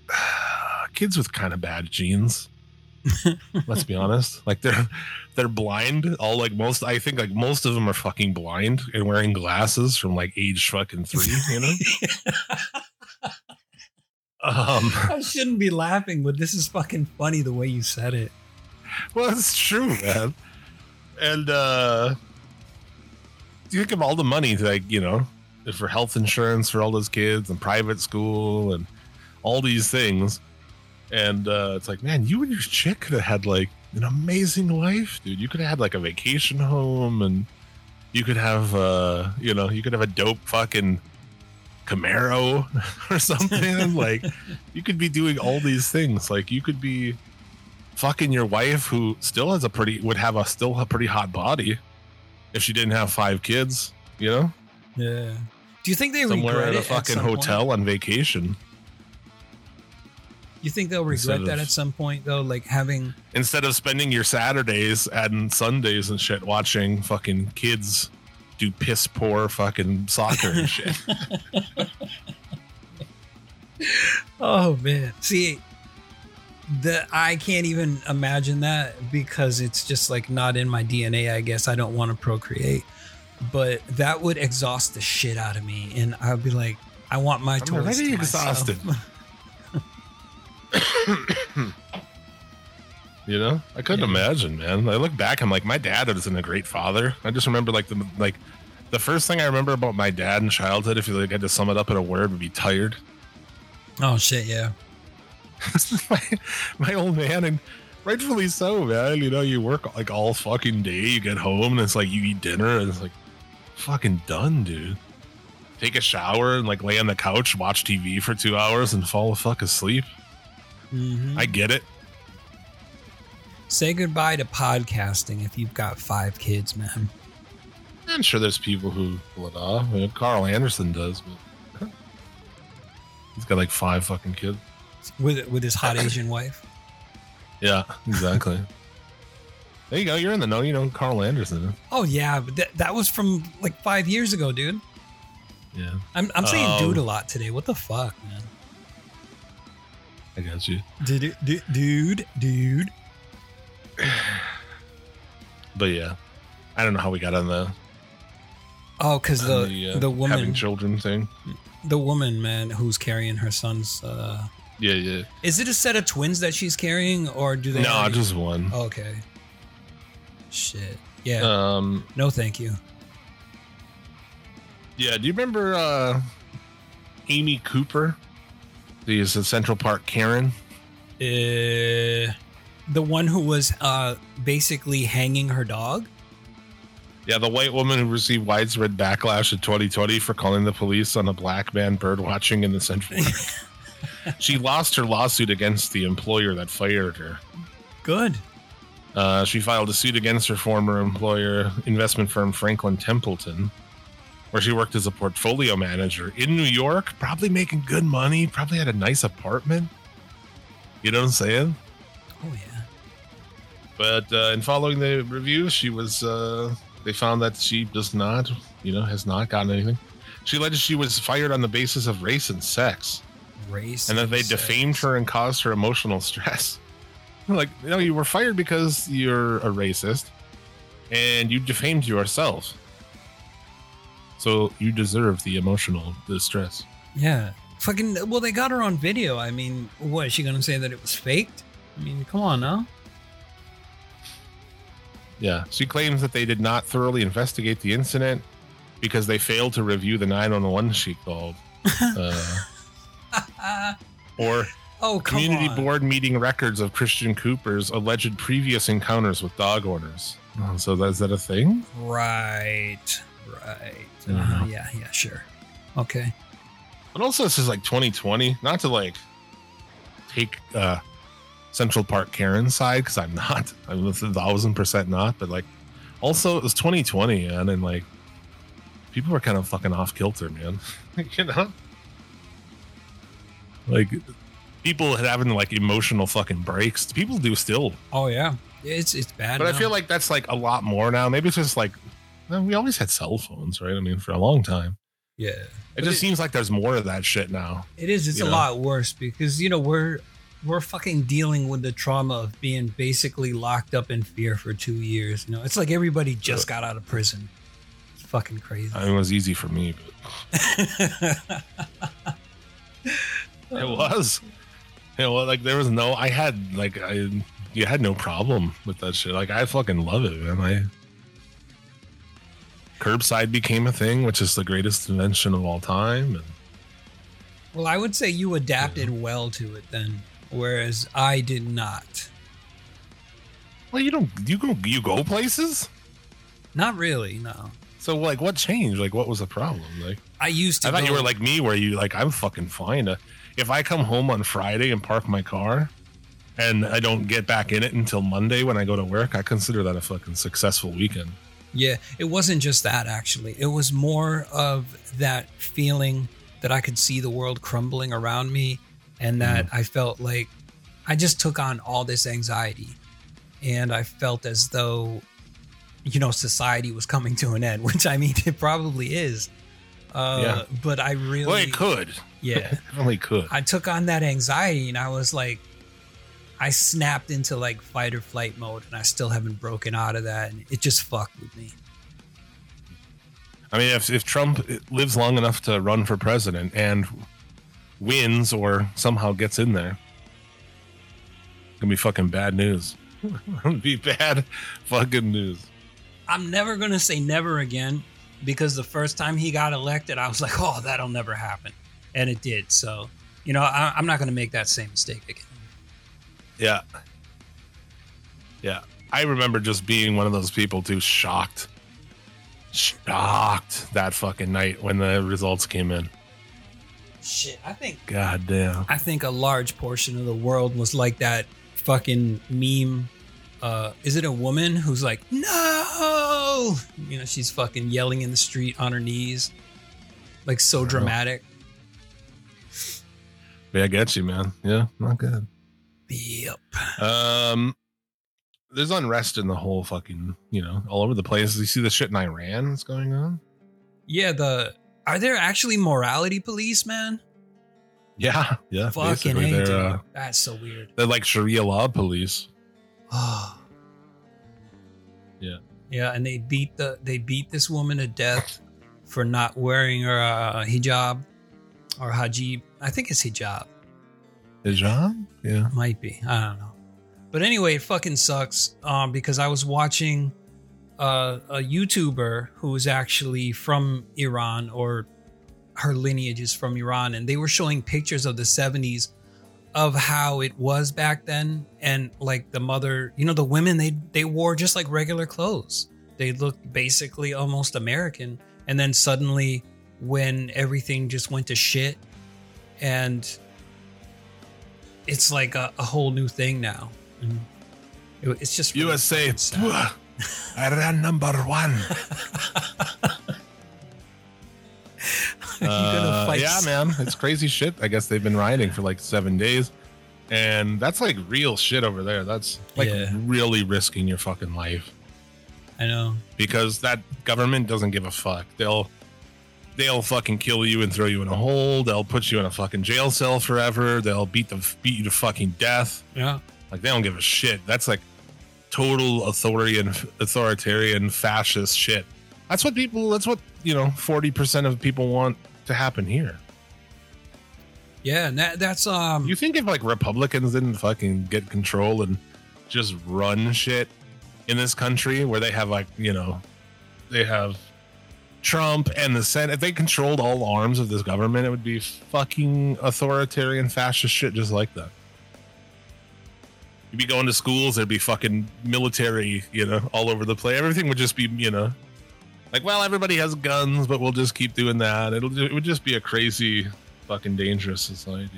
kids with kind of bad genes. Let's be honest. Like they're they're blind. All like most, I think like most of them are fucking blind and wearing glasses from like age fucking three. You know. um. I shouldn't be laughing, but this is fucking funny the way you said it. Well, it's true, man. And uh think of all the money like, you know, for health insurance for all those kids and private school and all these things. And uh it's like, man, you and your chick could have had like an amazing life, dude. You could have had like a vacation home and you could have uh you know, you could have a dope fucking Camaro or something. like you could be doing all these things. Like you could be fucking your wife who still has a pretty would have a still a pretty hot body if she didn't have five kids, you know? Yeah. Do you think they Somewhere regret at a fucking point? hotel on vacation. You think they'll regret that at some point though, like having Instead of spending your Saturdays and Sundays and shit watching fucking kids do piss poor fucking soccer and shit. Oh man. See the I can't even imagine that because it's just like not in my DNA, I guess. I don't want to procreate. But that would exhaust the shit out of me and I'd be like, I want my I'm toys. already to exhausted. You know, I couldn't Yeah. imagine, man. I look back, I'm like, my dad wasn't a great father. I just remember like the like the first thing I remember about my dad in childhood, if you like had to sum it up in a word, would be tired. oh shit, yeah. my, my old man, and rightfully so, man. You know, you work like all fucking day, you get home, and it's like you eat dinner, and it's like fucking done, dude. Take a shower and like lay on the couch, watch TV for two hours, and fall the fuck asleep. Mhm. I get it. Say goodbye to podcasting if you've got five kids, man. I'm sure there's people who pull it off. I mean, Carl Anderson does, but he's got like five fucking kids. With with his hot Asian wife. Yeah, exactly. there you go. You're in the know. You know Carl Anderson. Oh yeah, but that, that was from like five years ago, dude. Yeah, I'm I'm saying Um, dude a lot today. What the fuck, man? I got you. Dude, dude, dude, dude. But yeah, I don't know how we got on the Oh, because the the, uh, the having children thing. the woman man who's carrying her son's. uh Yeah, yeah. Is it a set of twins that she's carrying, or do they? No, already- just one. Okay. Shit. Yeah. Um, no, thank you. yeah. Do you remember uh, Amy Cooper? She's a Central Park Karen. Uh, the one who was uh basically hanging her dog. Yeah, the white woman who received widespread backlash in 2020 for calling the police on a black man bird watching in the Central Park. she lost her lawsuit against the employer that fired her. Good. Uh, she filed a suit against her former employer, investment firm Franklin Templeton, where she worked as a portfolio manager in New York, probably making good money, probably had a nice apartment. You know what I'm saying? Oh yeah. But uh, in following the review, she was uh, they found that she does not, you know, has not gotten anything. She alleged she was fired on the basis of race and sex, Race. and that they defamed her and caused her emotional stress. like, you know, you were fired because you're a racist, and you defamed yourself. So you deserve the emotional distress. Yeah. Fucking. Well, they got her on video. I mean, what is she gonna say that it was faked? I mean, come on now. Yeah. She claims that they did not thoroughly investigate the incident because they failed to review the 911 she called. Uh, or Oh community on. board meeting records of Christian Cooper's alleged previous encounters with dog owners. Oh, so is that a thing? Right. Right. Uh, yeah. Yeah. Sure. Okay. But also, this is like 2020. Not to like take uh, Central Park Karen's side because I'm not. I'm a thousand percent not. But like, also it was 2020, man, and like people were kind of fucking off kilter, man. you know, like people had having like emotional fucking breaks. People do still, Oh yeah. It's it's bad. but I feel like that's like a lot more now. Maybe it's just like well, we always had cell phones, right? I mean, for a long time. yeah. It But just it- seems like there's more of that shit now. It is. It's a know? lot worse because you know we're we're fucking dealing with the trauma of being basically locked up in fear for two years. You know, it's like everybody just got out of prison. It's fucking crazy. I mean, it was easy for me, but It was. You know, like there was no. I had like I. You had no problem with that shit. Like I fucking love it, man. I. Curbside became a thing, which is the greatest invention of all time. And well, I would say you adapted well to it then, whereas I did not. well, you don't. You go. You go places. Not really. No. So like, what changed? Like, what was the problem? Like, I used to. I thought you were like me, where you like I'm fucking fine. If I come home on Friday and park my car, and I don't get back in it until Monday when I go to work, I consider that a fucking successful weekend. Yeah, it wasn't just that actually. It was more of that feeling that I could see the world crumbling around me and that I felt like I just took on all this anxiety and I felt as though you know society was coming to an end, which I mean it probably is. Uh Yeah. but I really Well, it could. Yeah. Definitely could. I took on that anxiety and I was like, I snapped into like fight or flight mode and I still haven't broken out of that. And it just fucked with me. I mean, if, if Trump lives long enough to run for president and wins or somehow gets in there, it's gonna be fucking bad news. It'll be bad fucking news. I'm never going to say never again because the first time he got elected, I was like, oh, that'll never happen. And it did. So, you know, I, I'm not going to make that same mistake again. Yeah. Yeah. I remember just being one of those people too shocked. Shocked that fucking night when the results came in. Shit, I think God damn. I think a large portion of the world was like that fucking meme. Uh, is it a woman who's like, no? You know, she's fucking yelling in the street on her knees, like so know. Yeah, I get you, man. Yeah, not good. Yep. Um, there's unrest in the whole fucking, you know, all over the place. You see the shit in Iran that's going on? Yeah. The are there actually morality police, man? Yeah, yeah. Fucking basically, dude. uh, That's so weird. they're like Sharia law police. Oh. Yeah. Yeah, and they beat the they beat this woman to death for not wearing her uh, hijab or hajib. I think it's hijab. Hijab? Yeah. Might be. I don't know. But anyway, it fucking sucks. Um, because I was watching uh, a YouTuber who was actually from Iran or her lineage is from Iran, and they were showing pictures of the 70s of how it was back then. And like the mother, you know, the women they they wore just like regular clothes. They looked basically almost American. And then suddenly when everything just went to shit and it's like a, a whole new thing now. And it- it's just really USA, fucking sad. Iran number one. you gonna Uh, yeah, man, it's crazy shit. I guess they've been rioting for like seven days, and that's like real shit over there. That's like Yeah. really risking your fucking life I know. because that government doesn't give a fuck. They'll they'll fucking kill you and throw you in a hole. They'll put you in a fucking jail cell forever. They'll beat the beat you to fucking death. Yeah. Like they don't give a shit. That's like total authoritarian authoritarian fascist shit. That's what people that's what, you know, 40% of people want to happen here. Yeah, and that, that's um. You think if like Republicans didn't fucking get control and just run shit in this country where they have like, you know, they have Trump and the Senate, if they controlled all arms of this government, it would be fucking authoritarian fascist shit just like that. You'd be going to schools, there'd be fucking military, you know, all over the place. Everything would just be, you know, like, well, everybody has guns, but we'll just keep doing that. It'll it would just be a crazy, fucking dangerous society.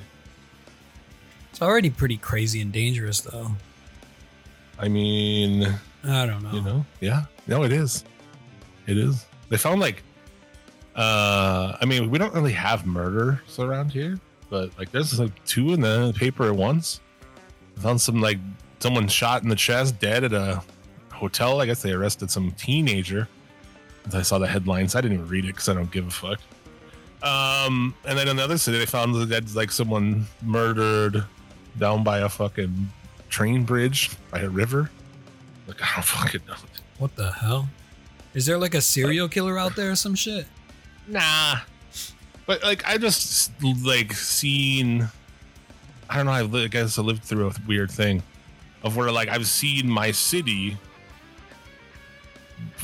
it's already pretty crazy and dangerous, though. I mean, I don't know. you know, yeah, no, it is. It is. They found like, uh, I mean, we don't really have murders around here, but like, there's like two in the paper at once. Found some like someone shot in the chest, dead at a hotel. I guess they arrested some teenager. I saw the headlines. I didn't even read it because I don't give a fuck. Um, and then another city, they found that that's like someone murdered down by a fucking train bridge by a river. Like I don't fucking know. What the hell? Is there like a serial killer out there or some shit? Nah. But like I just like seen I don't know, I've li- I guess I lived through a weird thing of where like I've seen my city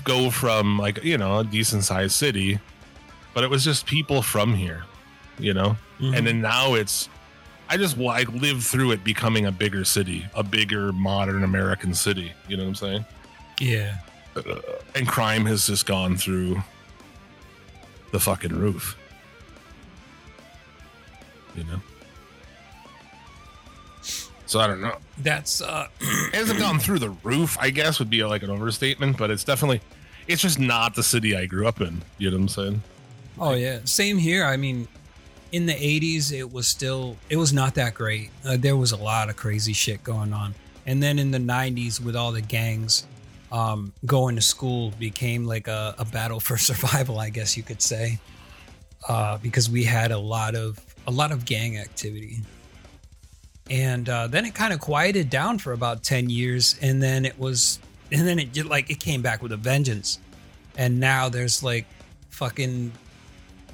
go from like, you know, a decent sized city, but it was just people from here, you know? Mhm. And then now it's I just like lived through it becoming a bigger city, a bigger modern American city, you know what I'm saying? yeah. And crime has just gone through the fucking roof. You know? So I don't know. That's uh. It hasn't gone through the roof, I guess, would be like an overstatement, but it's definitely, it's just not the city I grew up in. You know what I'm saying? Oh yeah, same here. I mean, in the '80s, it was still it was not that great. Uh, there was a lot of crazy shit going on, and then in the '90s, with all the gangs, um, going to school became like a, a battle for survival, I guess you could say, uh, because we had a lot of a lot of gang activity, and uh, then it kind of quieted down for about ten years, and then it was, and then it like it came back with a vengeance, and now there's like fucking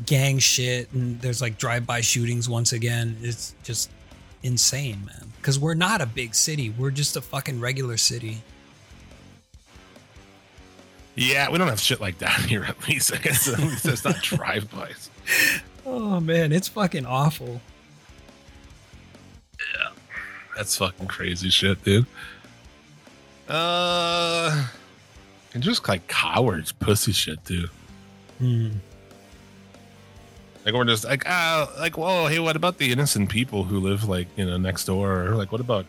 gang shit and there's like drive-by shootings once again. It's just insane man. Because we're not a big city. We're just a fucking regular city Yeah, we don't have shit like that here at least. I guess at least it's not drive-bys. oh man it's fucking awful Yeah. That's fucking crazy shit, dude. Uh, and just like cowards, pussy shit, dude. Hmm. Like we're just like ah, like whoa, hey, what about the innocent people who live like you know next door? Or like what about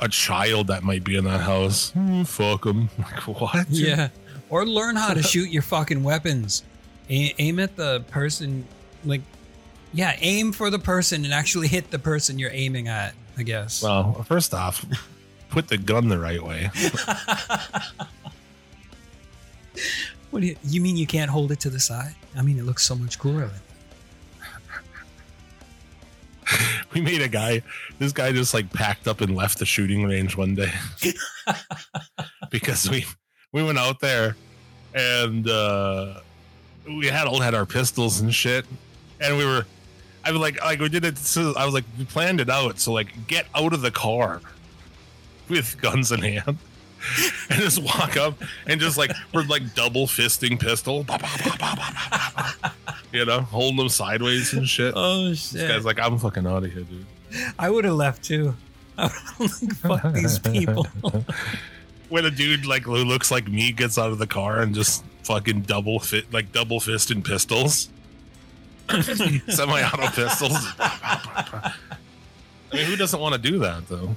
a child that might be in that house? Hmm, fuck them. Like what? yeah or learn how to shoot your fucking weapons. A- aim at the person like yeah aim for the person and actually hit the person you're aiming at i guess. Well, first off, put the gun the right way. what do you, you mean you can't hold it to the side? I mean it looks so much cooler we made a guy this guy just like packed up and left the shooting range one day. Because we we went out there and uh we had all had our pistols and shit and we were i was like like we did it so i was like we planned it out so like get out of the car with guns in hand and just walk up and just like we're like double fisting pistol you know holding them sideways and shit oh this shit guy's like, I'm fucking out of here, dude. I would have left too. I would have like, fuck these people. When a dude like who looks like me gets out of the car and just fucking double fit, like double fisting pistols, semi-auto pistols. I mean, who doesn't want to do that though?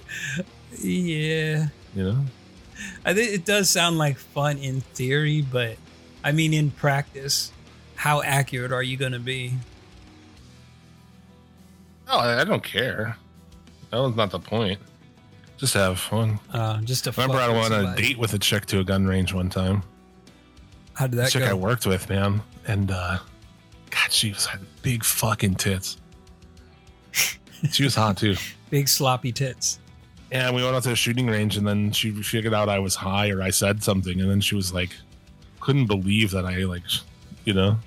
yeah. You know? I think it does sound like fun in theory, but I mean in practice, how accurate are you going to be? Oh, I don't care. That was not the point. Just have fun. Uh, just to Remember, I went on a date with a chick to a gun range one time. How did The that chick I worked with, man, and uh, God, she was had big fucking tits. she was hot too. Big sloppy tits. And we went out to a shooting range, and then she figured out I was high or I said something, and then she was like, couldn't believe that I like, you know.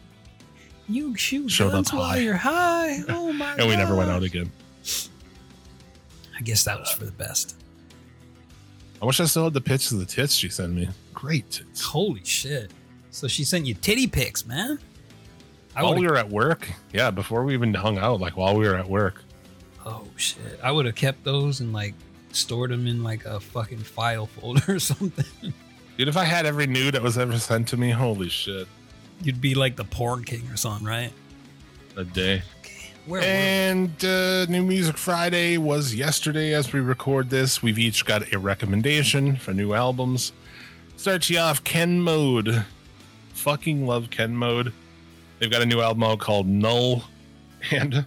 You shoot Showed up guns while high. you're high. Oh my! God. And we never went out again. I guess that was for the best. I wish I still had the pics of the tits she sent me. Great tits. Holy shit! So she sent you titty pics, man. I while we were at work, yeah, before we even hung out, like while we were at work. oh shit! I would have kept those and like stored them in like a fucking file folder or something. Dude, if I had every nude that was ever sent to me, holy shit, You'd be like the porn king or something, right? a day. Where? And uh, New Music Friday was yesterday as we record this. We've each got a recommendation for new albums. Starts you off Ken Mode. Fucking love Ken Mode. They've got a new album out called Null. And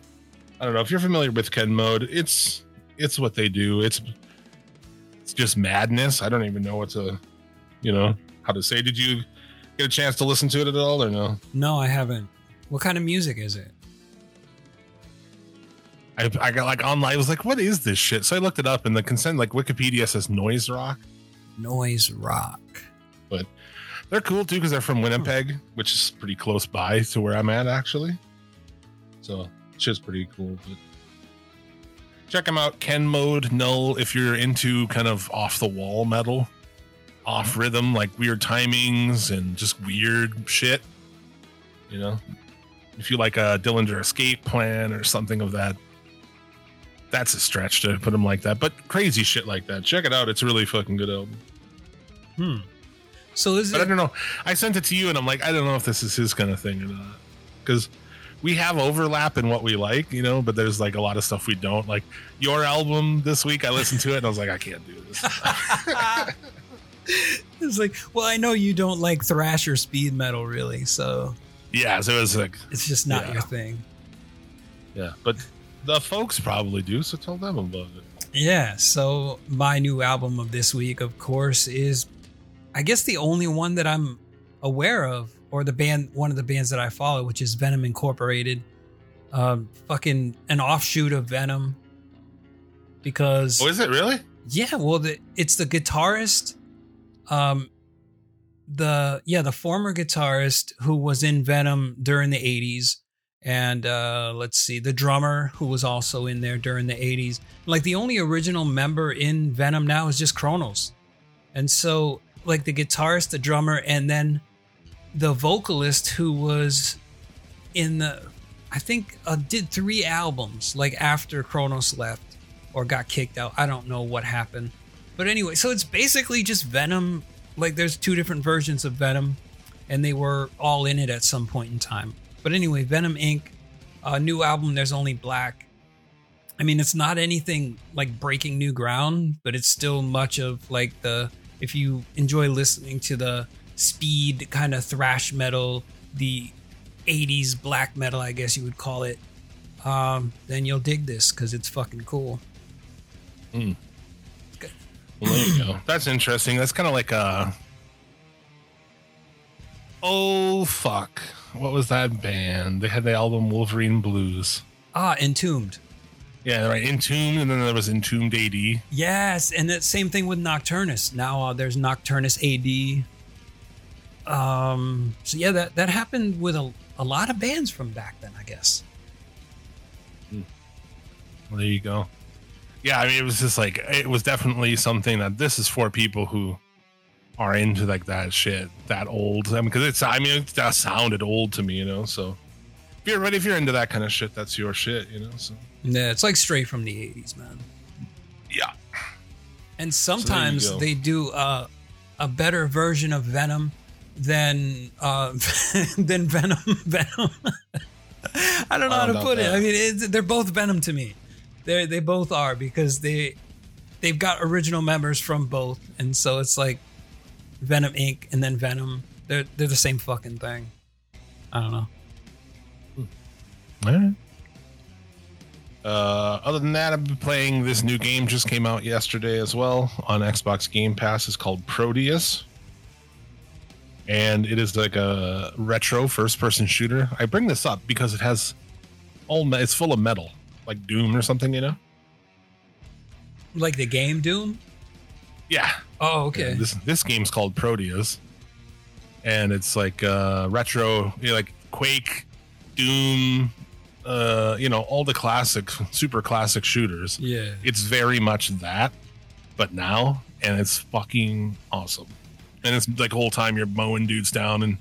I don't know if you're familiar with Ken Mode, it's it's what they do. It's it's just madness. I don't even know what to you know how to say. Did you get a chance to listen to it at all or no? No, I haven't. What kind of music is it? I, I got like online. I was like, "What is this shit?" So I looked it up, and the consent, like Wikipedia says, noise rock. Noise rock. But they're cool too because they're from Winnipeg, which is pretty close by to where I'm at, actually. So shit's pretty cool. But check them out, Ken Mode Null. If you're into kind of off the wall metal, off mm-hmm. rhythm, like weird timings and just weird shit, you know. If you like a Dillinger Escape Plan or something of that, that's a stretch to put them like that. But crazy shit like that, check it out. It's a really fucking good album. Hmm. So is But I don't know. I sent it to you, and I'm like, I don't know if this is his kind of thing or not, because we have overlap in what we like, you know. But there's like a lot of stuff we don't. Like your album this week, I listened to it, and I was like, I can't do this. it's like, well, I know you don't like thrash or speed metal, really, so yeah, so it was like, it's just not Yeah. your thing. yeah, but the folks probably do. So tell them about it. Yeah. So my new album of this week, of course, is I guess the only one that I'm aware of, or the band, one of the bands that I follow, which is Venom Incorporated. Um, fucking an offshoot of Venom. Because Oh, is it really? Yeah, well, the, it's the guitarist, um, the yeah, the former guitarist who was in Venom during the '80s, and uh, let's see, the drummer who was also in there during the '80s. Like the only original member in Venom now is just Kronos, and so like the guitarist, the drummer, and then the vocalist who was in the, I think, uh, did three albums like after Kronos left or got kicked out. I don't know what happened. But anyway, so it's basically just Venom. Like there's two different versions of Venom, and they were all in it at some point in time. But anyway, Venom Inc. Uh, new album. There's only black. I mean, it's not anything like breaking new ground, but it's still much of like the. If you enjoy listening to the speed kind of thrash metal, the 80s black metal, I guess you would call it, um, then you'll dig this because it's fucking cool. Hmm. Well, there you go. That's interesting. That's kind of like a. Oh fuck! What was that band? They had the album Wolverine Blues. Ah, Entombed. Yeah, right. Entombed, and then there was Entombed AD. Yes, and that same thing with Nocturnus. Now uh, there's Nocturnus AD. Um, so yeah, that that happened with a, a lot of bands from back then, I guess. Well, there you go. Yeah, I mean, it was just like it was definitely something that this is for people who are into like that shit, that old. I mean, because it's, I mean, that sounded old to me, you know. So if you're ready, if you're into that kind of shit, that's your shit, you know. So Yeah, it's like straight from the '80s, man. yeah, And sometimes go. they do uh, a better version of Venom than uh, than Venom. Venom. I don't know I how don't to know put it. I mean, it's, they're both Venom to me. They they both are because they they've got original members from both, and so it's like Venom Inc. and then Venom. They're they're the same fucking thing. I don't know. All right. Uh, other than that, I've been playing this new game just came out yesterday as well on Xbox Game Pass. It's called Prodeus. And it is like a retro first person shooter. I bring this up because it has all me- it's full of metal, like Doom or something, you know? Like the game Doom? Yeah. Oh, okay. This this game's called Prodeus, and it's like uh, retro, you know, like Quake, Doom, uh, you know, all the classic, super classic shooters. yeah. It's very much that, but now, and it's fucking awesome. And it's like the whole time you're mowing dudes down and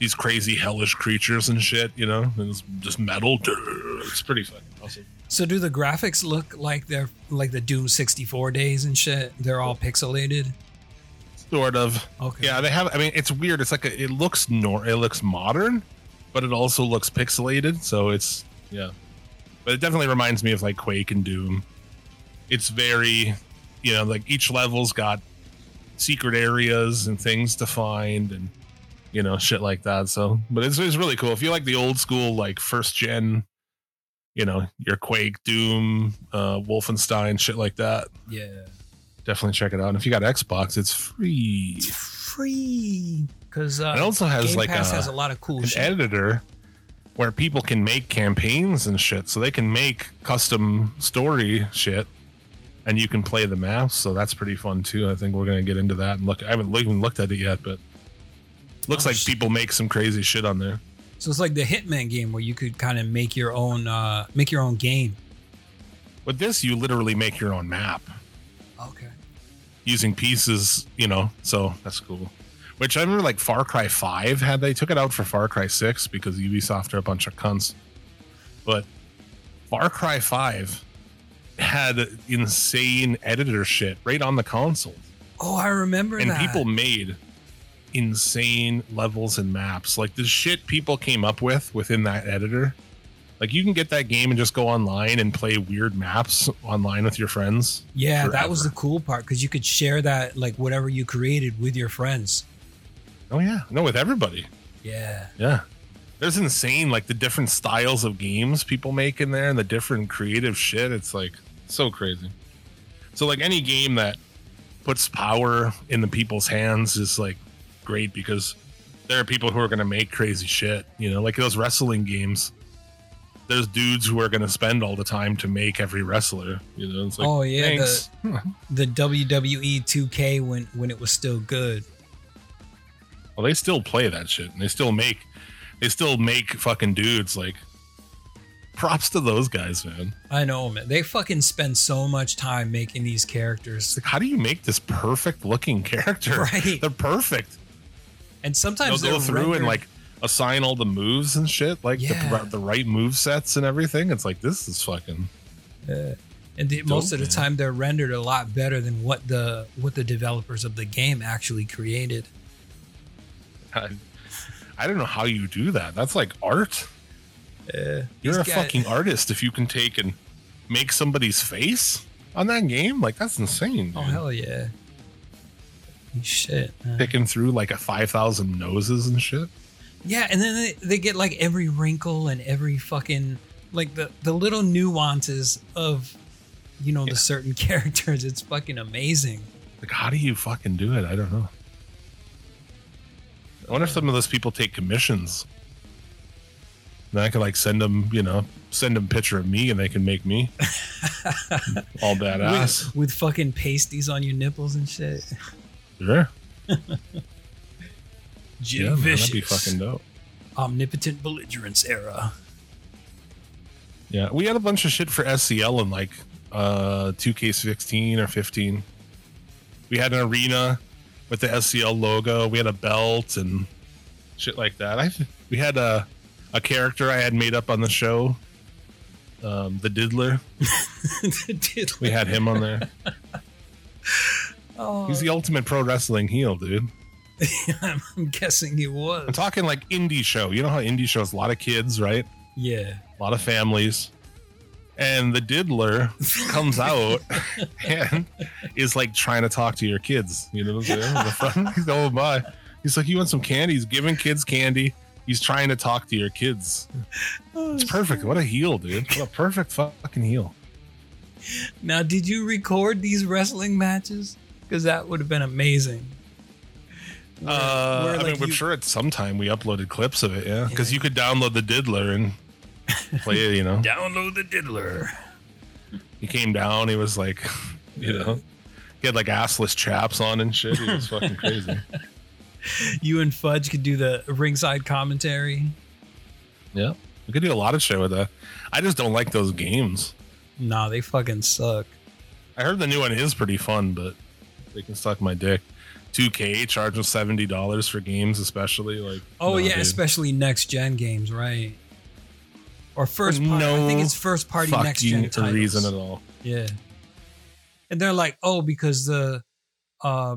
these crazy hellish creatures and shit, you know, and it's just metal. It's pretty fucking awesome. So do the graphics look like they're like the Doom 64 days and shit? They're all pixelated? Sort of. Okay. Yeah, they have. I mean, it's weird. It's like a, it looks nor it looks modern, but it also looks pixelated. So it's yeah, but it definitely reminds me of like Quake and Doom. It's very, you know, like each level's got secret areas and things to find and you know shit like that. So, but it's, it's really cool. If you like the old school like first gen, you know, your Quake, Doom, uh, Wolfenstein, shit like that, Yeah. definitely check it out. And if you got Xbox, it's free. It's free. Because uh, It also has Game like Pass a, has a lot of cool an shit. editor where people can make campaigns and shit. So they can make custom story shit and you can play the maps. So that's pretty fun too. I think we're going to get into that and look. I haven't even looked at it yet, but looks Oh, like shit. people make some crazy shit on there. So it's like the Hitman game where you could kind of make your own uh make your own game. With this, you literally make your own map Okay. using pieces, you know, so that's cool. Which I remember like Far Cry 5 had they took it out for Far Cry 6 because Ubisoft are a bunch of cunts. But Far Cry 5 had insane editor shit right on the console. Oh, I remember And that. people made insane levels and maps. Like the shit people came up with within that editor. Like you can get that game and just go online and play weird maps online with your friends. yeah, that was the cool part because you could share that like whatever you created with your friends. Oh yeah. No, with everybody. Yeah. Yeah. There's insane like the different styles of games people make in there and the different creative shit. It's like so crazy. So like any game that puts power in the people's hands is like great because there are people who are going to make crazy shit, you know, like those wrestling games. There's dudes who are going to spend all the time to make every wrestler, you know. It's like, Oh, yeah, thanks. The WWE 2K when when it was still good. Well, they still play that shit, and they still make, they still make fucking dudes. Like, props to those guys, man. I know, man. They fucking spend so much time making these characters. Like, how do you make this perfect looking character? Right. They're perfect. And sometimes They'll go through and like assign all the moves and shit, like Yeah. the, the right move sets and everything. It's like this is fucking. Uh, and the, most of the time they're rendered a lot better than what the what the developers of the game actually created. I, I don't know how you do that. That's like art. Uh, You're a fucking artist if you can take and make somebody's face on that game. Like that's insane. Oh hell yeah! Shit. man. Picking through like a five thousand noses and shit. Yeah, and then they, they get like every wrinkle and every fucking like the the little nuances of you know Yeah. the certain characters. It's fucking amazing. Like, how do you fucking do it? I don't know. I wonder if some of those people take commissions. Then I could like send them, you know, send them a picture of me, and they can make me all badass. With, with fucking pasties on your nipples and shit. Sure, Jim yeah, man, Vicious. that'd be fucking dope. Omnipotent belligerence era. Yeah, we had a bunch of shit for SCL in like uh 2K16 or 15. We had an arena with the SCL logo. We had a belt and shit like that. I we had a a character I had made up on the show. Um, the Diddler. Dude, We had him on there. oh, He's the ultimate pro wrestling heel, dude. I'm guessing he was. I'm talking like indie show. You know how indie shows a lot of kids, right? Yeah. a lot of families. And the diddler comes out and is like trying to talk to your kids. You know what I'm saying? In the front, he's going by. He's like, You want some candy? He's giving kids candy, He's trying to talk to your kids. It's perfect. What a heel, dude. What a perfect fucking heel. Now, did you record these wrestling matches? Because that would have been amazing. Where- Uh, where, I like, mean, I'm you- sure at some time we uploaded clips of it, yeah. Because Yeah. you could download the diddler and play it, you know. download the diddler. He came down, he was like, you know, he had like assless chaps on and shit. He was fucking crazy. You and Fudge could do the ringside commentary. Yeah. We could do a lot of shit with that. I just don't like those games. Nah, they fucking suck. I heard the new one is pretty fun, but they can suck my dick. 2K charging seventy dollars for games, especially like. Oh no, yeah, dude. especially next gen games, right? Or first party. I think it's first party next gen titles. reason at all. Yeah. And they're like, "Oh, because the uh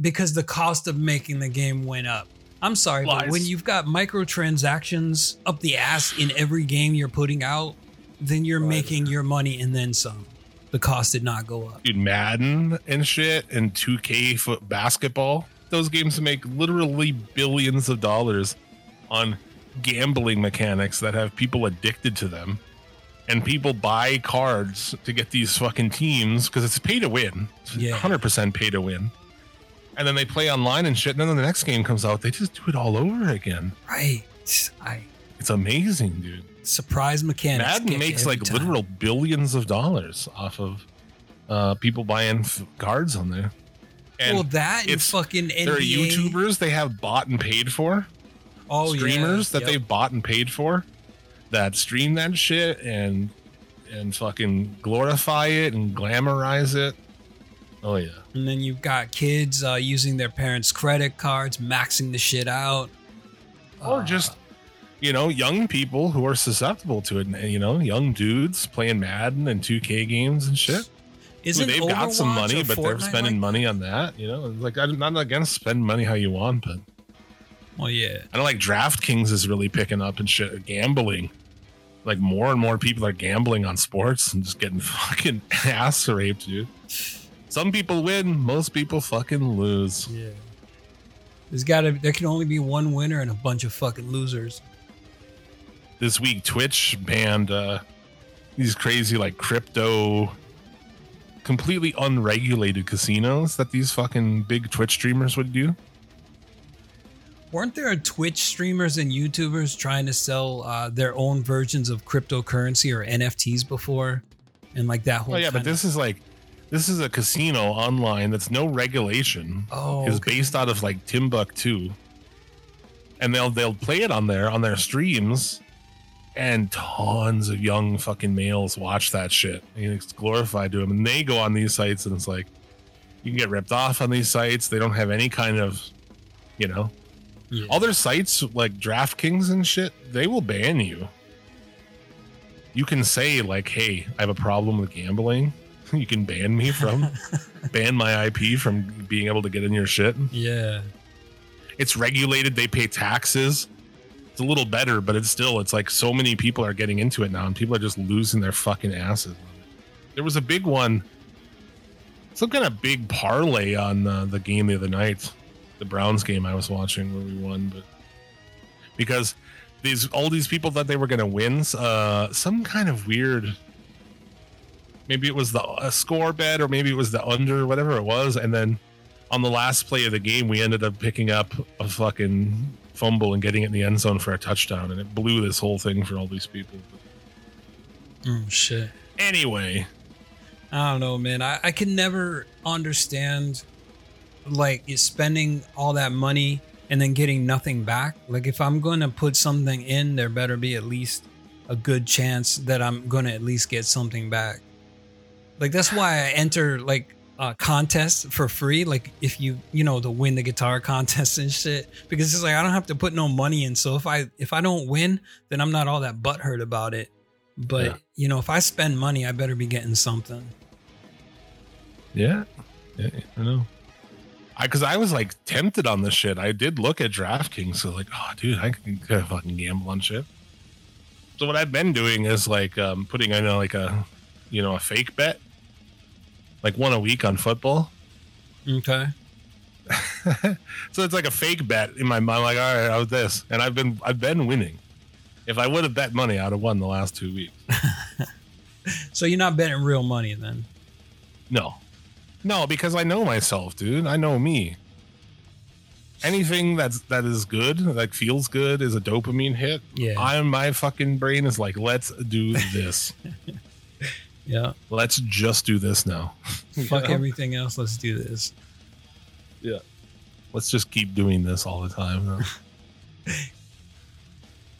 because the cost of making the game went up." I'm sorry, but when you've got microtransactions up the ass in every game you're putting out, then you're making your money and then some. The cost did not go up. Dude, Madden and shit and 2K foot basketball. Those games make literally billions of dollars on gambling mechanics that have people addicted to them. And people buy cards to get these fucking teams because it's pay to win. It's Yeah. 100% pay to win. And then they play online and shit. And then the next game comes out, they just do it all over again. Right. I It's amazing, dude. Surprise mechanics. Madden makes like time. literal billions of dollars off of uh, people buying f- cards on there. And well, that and it's- fucking NBA. there are YouTubers they have bought and paid for, oh, yeah. streamers that Yep. they've bought and paid for, that stream that shit and and fucking glorify it and glamorize it. Oh yeah, And then you've got kids uh, using their parents' credit cards, maxing the shit out. or Uh, just you know young people who are susceptible to it. You know, young dudes playing Madden and 2K games and shit. isn't they've got some money, but they're spending like- money on that. You know, like I'm not against spending money how you want, but Well, yeah. I don't like DraftKings is really picking up and shit. Gambling, like more and more people are gambling on sports and just getting fucking ass raped, dude. Some people win, most people fucking lose. Yeah. There's got to. There can only be one winner and a bunch of fucking losers. This week, Twitch banned uh, these crazy like crypto, completely unregulated casinos that these fucking big Twitch streamers would do. Weren't there Twitch streamers and YouTubers trying to sell uh, their own versions of cryptocurrency or NFTs before? And like that whole. Oh yeah, but this is like this is a casino online that's no regulation. Oh, is okay. based out of like Timbuktu. And they'll they'll play it on there on their streams and tons of young fucking males watch that shit. And it's glorified to them. And they go on these sites and it's like you can get ripped off on these sites. They don't have any kind of you know Yeah. other sites like DraftKings and shit, they will ban you. You can say like, "Hey, I have a problem with gambling." You can ban me from ban my IP from being able to get in your shit. Yeah. It's regulated. They pay taxes. It's a little better, but it's still it's like so many people are getting into it now, and people are just losing their fucking asses. There was a big one, some kind of big parlay on uh, the game the other night, the Browns game I was watching where we won, but because these all these people thought they were going to win uh, some kind of weird. Maybe it was the score bet, or maybe it was the under, whatever it was, and then on the last play of the game, we ended up picking up a fucking fumble and getting it in the end zone for a touchdown, and it blew this whole thing for all these people. Oh shit. Anyway, I don't know, man. I, I can never understand like spending all that money and then getting nothing back. Like if I'm going to put something in, there better be at least a good chance that I'm going to at least get something back. Like that's why I enter like uh, contests for free. Like if you you know to win the guitar contest and shit, because it's like I don't have to put no money in. So if I if I don't win, then I'm not all that butthurt about it. But Yeah. you know, if I spend money, I better be getting something. yeah, yeah I know. I because I was like tempted on this shit. I did look at DraftKings, so like, oh, dude, I can fucking gamble on shit. So what I've been doing is like um, putting in a, like a, you know, a fake bet, like one a week on football. Okay. so it's like a fake bet in my mind. Like, all right, I was this, and I've been I've been winning. If I would have bet money, I'd have won the last two weeks. So you're not betting real money then? No, no, because I know myself, dude. I know me. Anything that's that is good, like feels good, is a dopamine hit. Yeah. I'm my fucking brain is like, let's do this. Yeah. let's just do this now. Fuck everything else. Let's do this. Yeah. Let's just keep doing this all the time.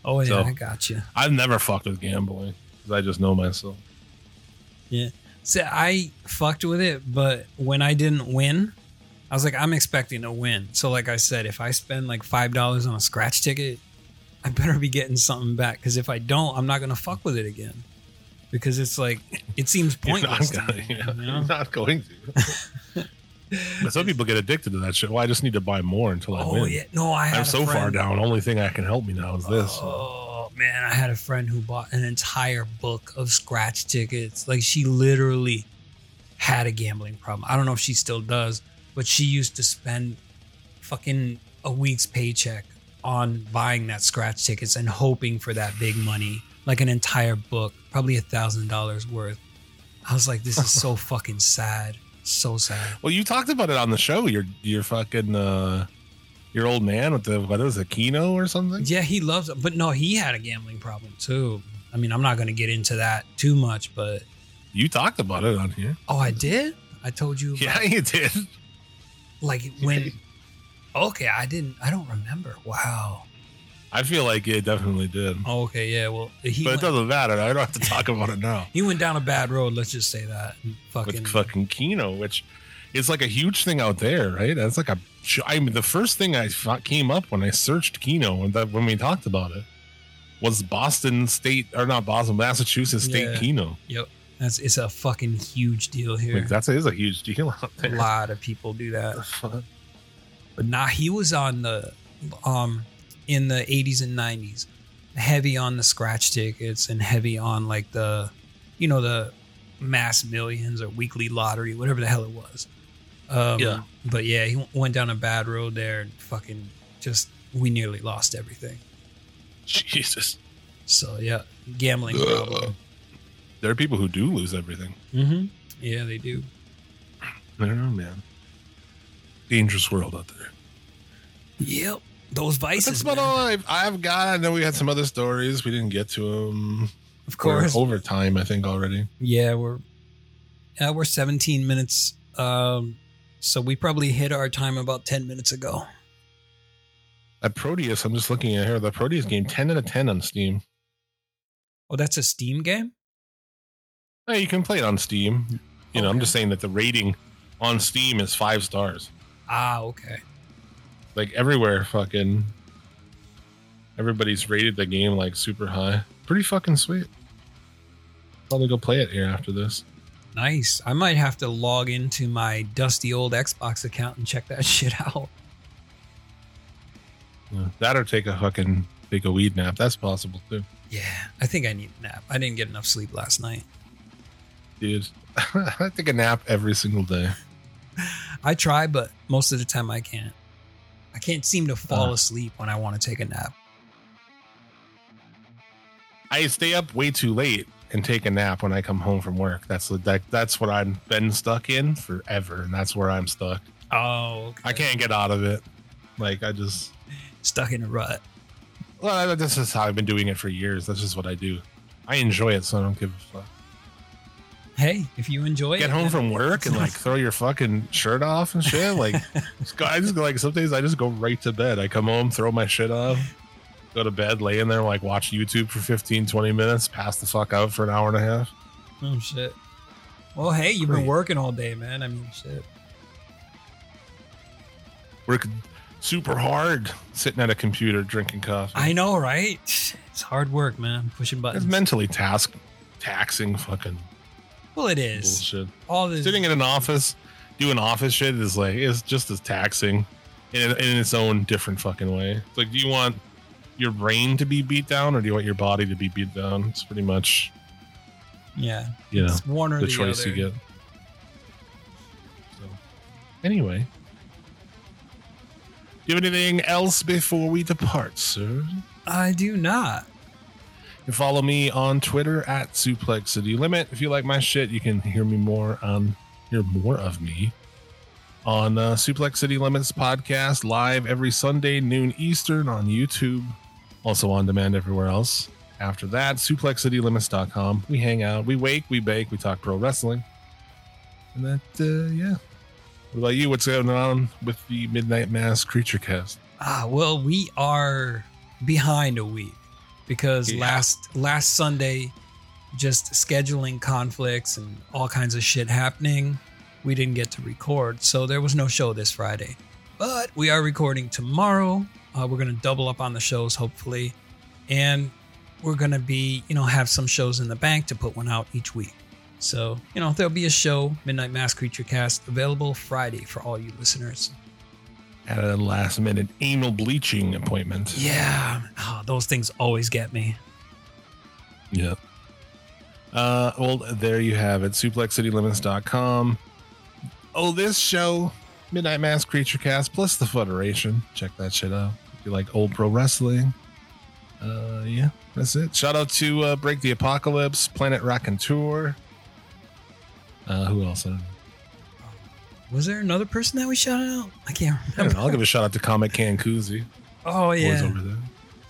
Oh yeah, So- I got you. I've never fucked with gambling because I just know myself. Yeah. See, I fucked with it, but when I didn't win, I was like, I'm expecting to win. So, like I said, if I spend like five dollars on a scratch ticket, I better be getting something back. Because if I don't, I'm not gonna fuck with it again. Because it's like it seems pointless. not, to gonna, me, yeah, you know? you're not going to. but some people get addicted to that shit. Well, I just need to buy more until I Oh win. yeah, no, I I'm a so far down. Only thing I can help me now is this. Oh man, I had a friend who bought an entire book of scratch tickets. Like she literally had a gambling problem. I don't know if she still does, but she used to spend fucking a week's paycheck on buying that scratch tickets and hoping for that big money, like an entire book, probably a thousand dollars worth. I was like, this is so fucking sad. So sad. Well, you talked about it on the show. Your your fucking uh, your old man with the what was it, Keno or something? Yeah, he loves it. But no, he had a gambling problem too. I mean, I'm not going to get into that too much, but You talked about it on here. Oh, I did. I told you. Yeah, you did. Like when. Okay, I didn't. I don't remember. Wow. I feel like it definitely did. Oh, okay, yeah. Well, he but it went, doesn't matter. I don't have to talk about it now. he went down a bad road. Let's just say that. Fucking. with fucking Keno, which is like a huge thing out there, right? That's like a. I mean, the first thing I thought came up when I searched Keno and that when we talked about it was Boston State or not Boston, Massachusetts State Yeah. Keno. Yep. That's it's a fucking huge deal here. Like that's is a huge deal out a lot of people do that. But nah, he was on the um in the 80s and 90s, heavy on the scratch tickets and heavy on like the you know the mass millions or weekly lottery, whatever the hell it was. Um, Yeah. But yeah, he w- went down a bad road there and fucking just we nearly lost everything. Jesus, So yeah, gambling problem. there are people who do lose everything. Mm-hmm. Yeah, they do. I don't know, man. Dangerous world out there. Yep. Those vices. that's about man. all I've, I've got. I know we had some other stories. We didn't get to them. Of course. over time, I think already. Yeah, we're yeah, we're 17 minutes. Um, so we probably hit our time about 10 minutes ago. That Prodeus, I'm just looking at here. The Prodeus game, 10 out of 10 on Steam. Oh, that's a Steam game. Hey, you can play it on Steam. You know, I'm just saying that the rating on Steam is five stars. Ah, okay. Like everywhere, fucking everybody's rated the game like super high. Pretty fucking sweet. Probably go play it here after this. Nice. I might have to log into my dusty old Xbox account and check that shit out. Yeah. That or take a fucking take a weed nap. That's possible too, Yeah, I think I need a nap. I didn't get enough sleep last night. dude. I take a nap every single day. I try, but most of the time I can't. I can't seem to fall Uh. asleep when I want to take a nap. I stay up way too late and take a nap when I come home from work. That's the that, that's what I've been stuck in forever, and that's where I'm stuck. Oh, okay. I can't get out of it. Like I just Stuck in a rut. well, this is how I've been doing it for years. That's just what I do. I enjoy it, so I don't give a fuck. Hey, if you enjoy Get it, home from work and like throw your fucking shirt off and shit. Like I just go, like some days I just go right to bed. I come home, throw my shit off, go to bed, lay in there, like watch YouTube for 15, 20 minutes, pass the fuck out for an hour and a half. Oh shit. Well, hey, you've been working all day, man. I mean, shit. Working super hard, sitting at a computer drinking coffee. I know, right? It's hard work, man. Pushing buttons. It's mentally task taxing fucking well, it is. bullshit. All this. Sitting in an office doing office shit is like it's just as taxing in, in its own different fucking way. It's like, do you want your brain to be beat down or do you want your body to be beat down? It's pretty much yeah. you know It's one or the the, choice other. you get. So, anyway, do you have anything else before we depart, sir? I do not. Can follow me on Twitter at Suplex City Limit. If you like my shit, you can hear me more on hear more of me on uh, Suplex City Limits podcast live every Sunday noon Eastern on YouTube, also on demand everywhere else. After that, suplexcitylimits.com. We hang out, we wake, we bake, we talk pro wrestling, and that uh, yeah. What about you? What's going on with the Midnight Mass Creature Cast? Ah, well, we are behind a week because Yeah. last last Sunday, just scheduling conflicts and all kinds of shit happening, we didn't get to record, so there was no show this Friday. But we are recording tomorrow. Uh, we're gonna double up on the shows, hopefully, and we're gonna be, you know, have some shows in the bank to put one out each week. So, you know, there'll be a show, Midnight Mass Creature Cast, available Friday for all you listeners. At a last minute anal bleaching appointment. Yeah, oh, those things always get me. Yep. Uh, well, there you have it. SuplexCityLimits.com. Oh, this show, Midnight Mass Creature Cast, plus the Federation. Check that shit out. If you like old pro wrestling. Uh, yeah, that's it. Shout out to uh, Break the Apocalypse, Planet Rock and Tour. Uh, who else? I. Was there another person that we shouted out? I can't I remember. know. I'll give a shout out to Comic Can Koozie. Oh yeah, over there.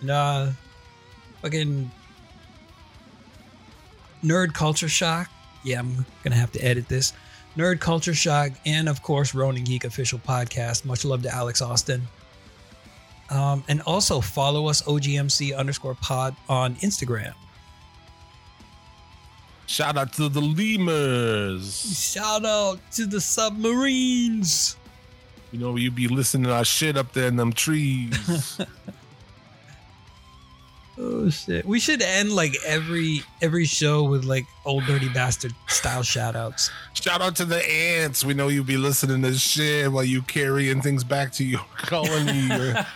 nah, fucking nerd culture shock. Yeah, I'm gonna have to edit this. Nerd culture shock, and of course, Ronin Geek official podcast. Much love to Alex Austin. Um, and also follow us OGMC underscore pod on Instagram. Shout out to the Lemurs. Shout out to the submarines. You know, you be listening to our shit up there in them trees. Oh shit. We should end like every every show with like old dirty bastard style shout outs. Shout out to the ants. We know you be listening to shit while you carrying things back to your colony. or-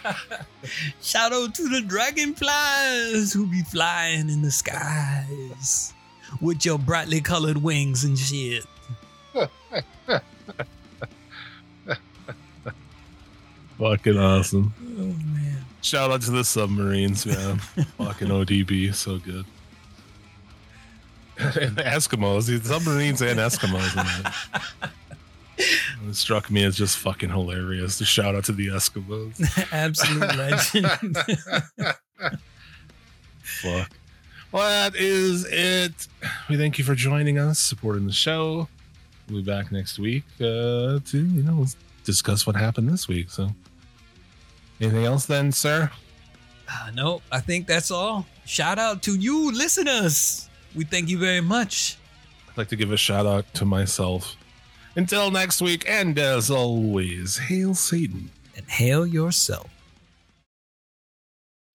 Shout out to the dragonflies who be flying in the skies with your brightly colored wings and shit. Fucking awesome. Oh man. Shout out to the submarines, man. Fucking ODB, so good. and the Eskimos, the submarines and Eskimos. It struck me as just fucking hilarious. To shout out to the Eskimos. Absolute legend. Fuck. Well, that is it. We thank you for joining us, supporting the show. We'll be back next week uh, to you know discuss what happened this week. So, anything else then, sir? Ah, nope, I think that's all. Shout out to you listeners. We thank you very much. I'd like to give a shout out to myself. Until next week, and as always, hail Satan. And hail yourself.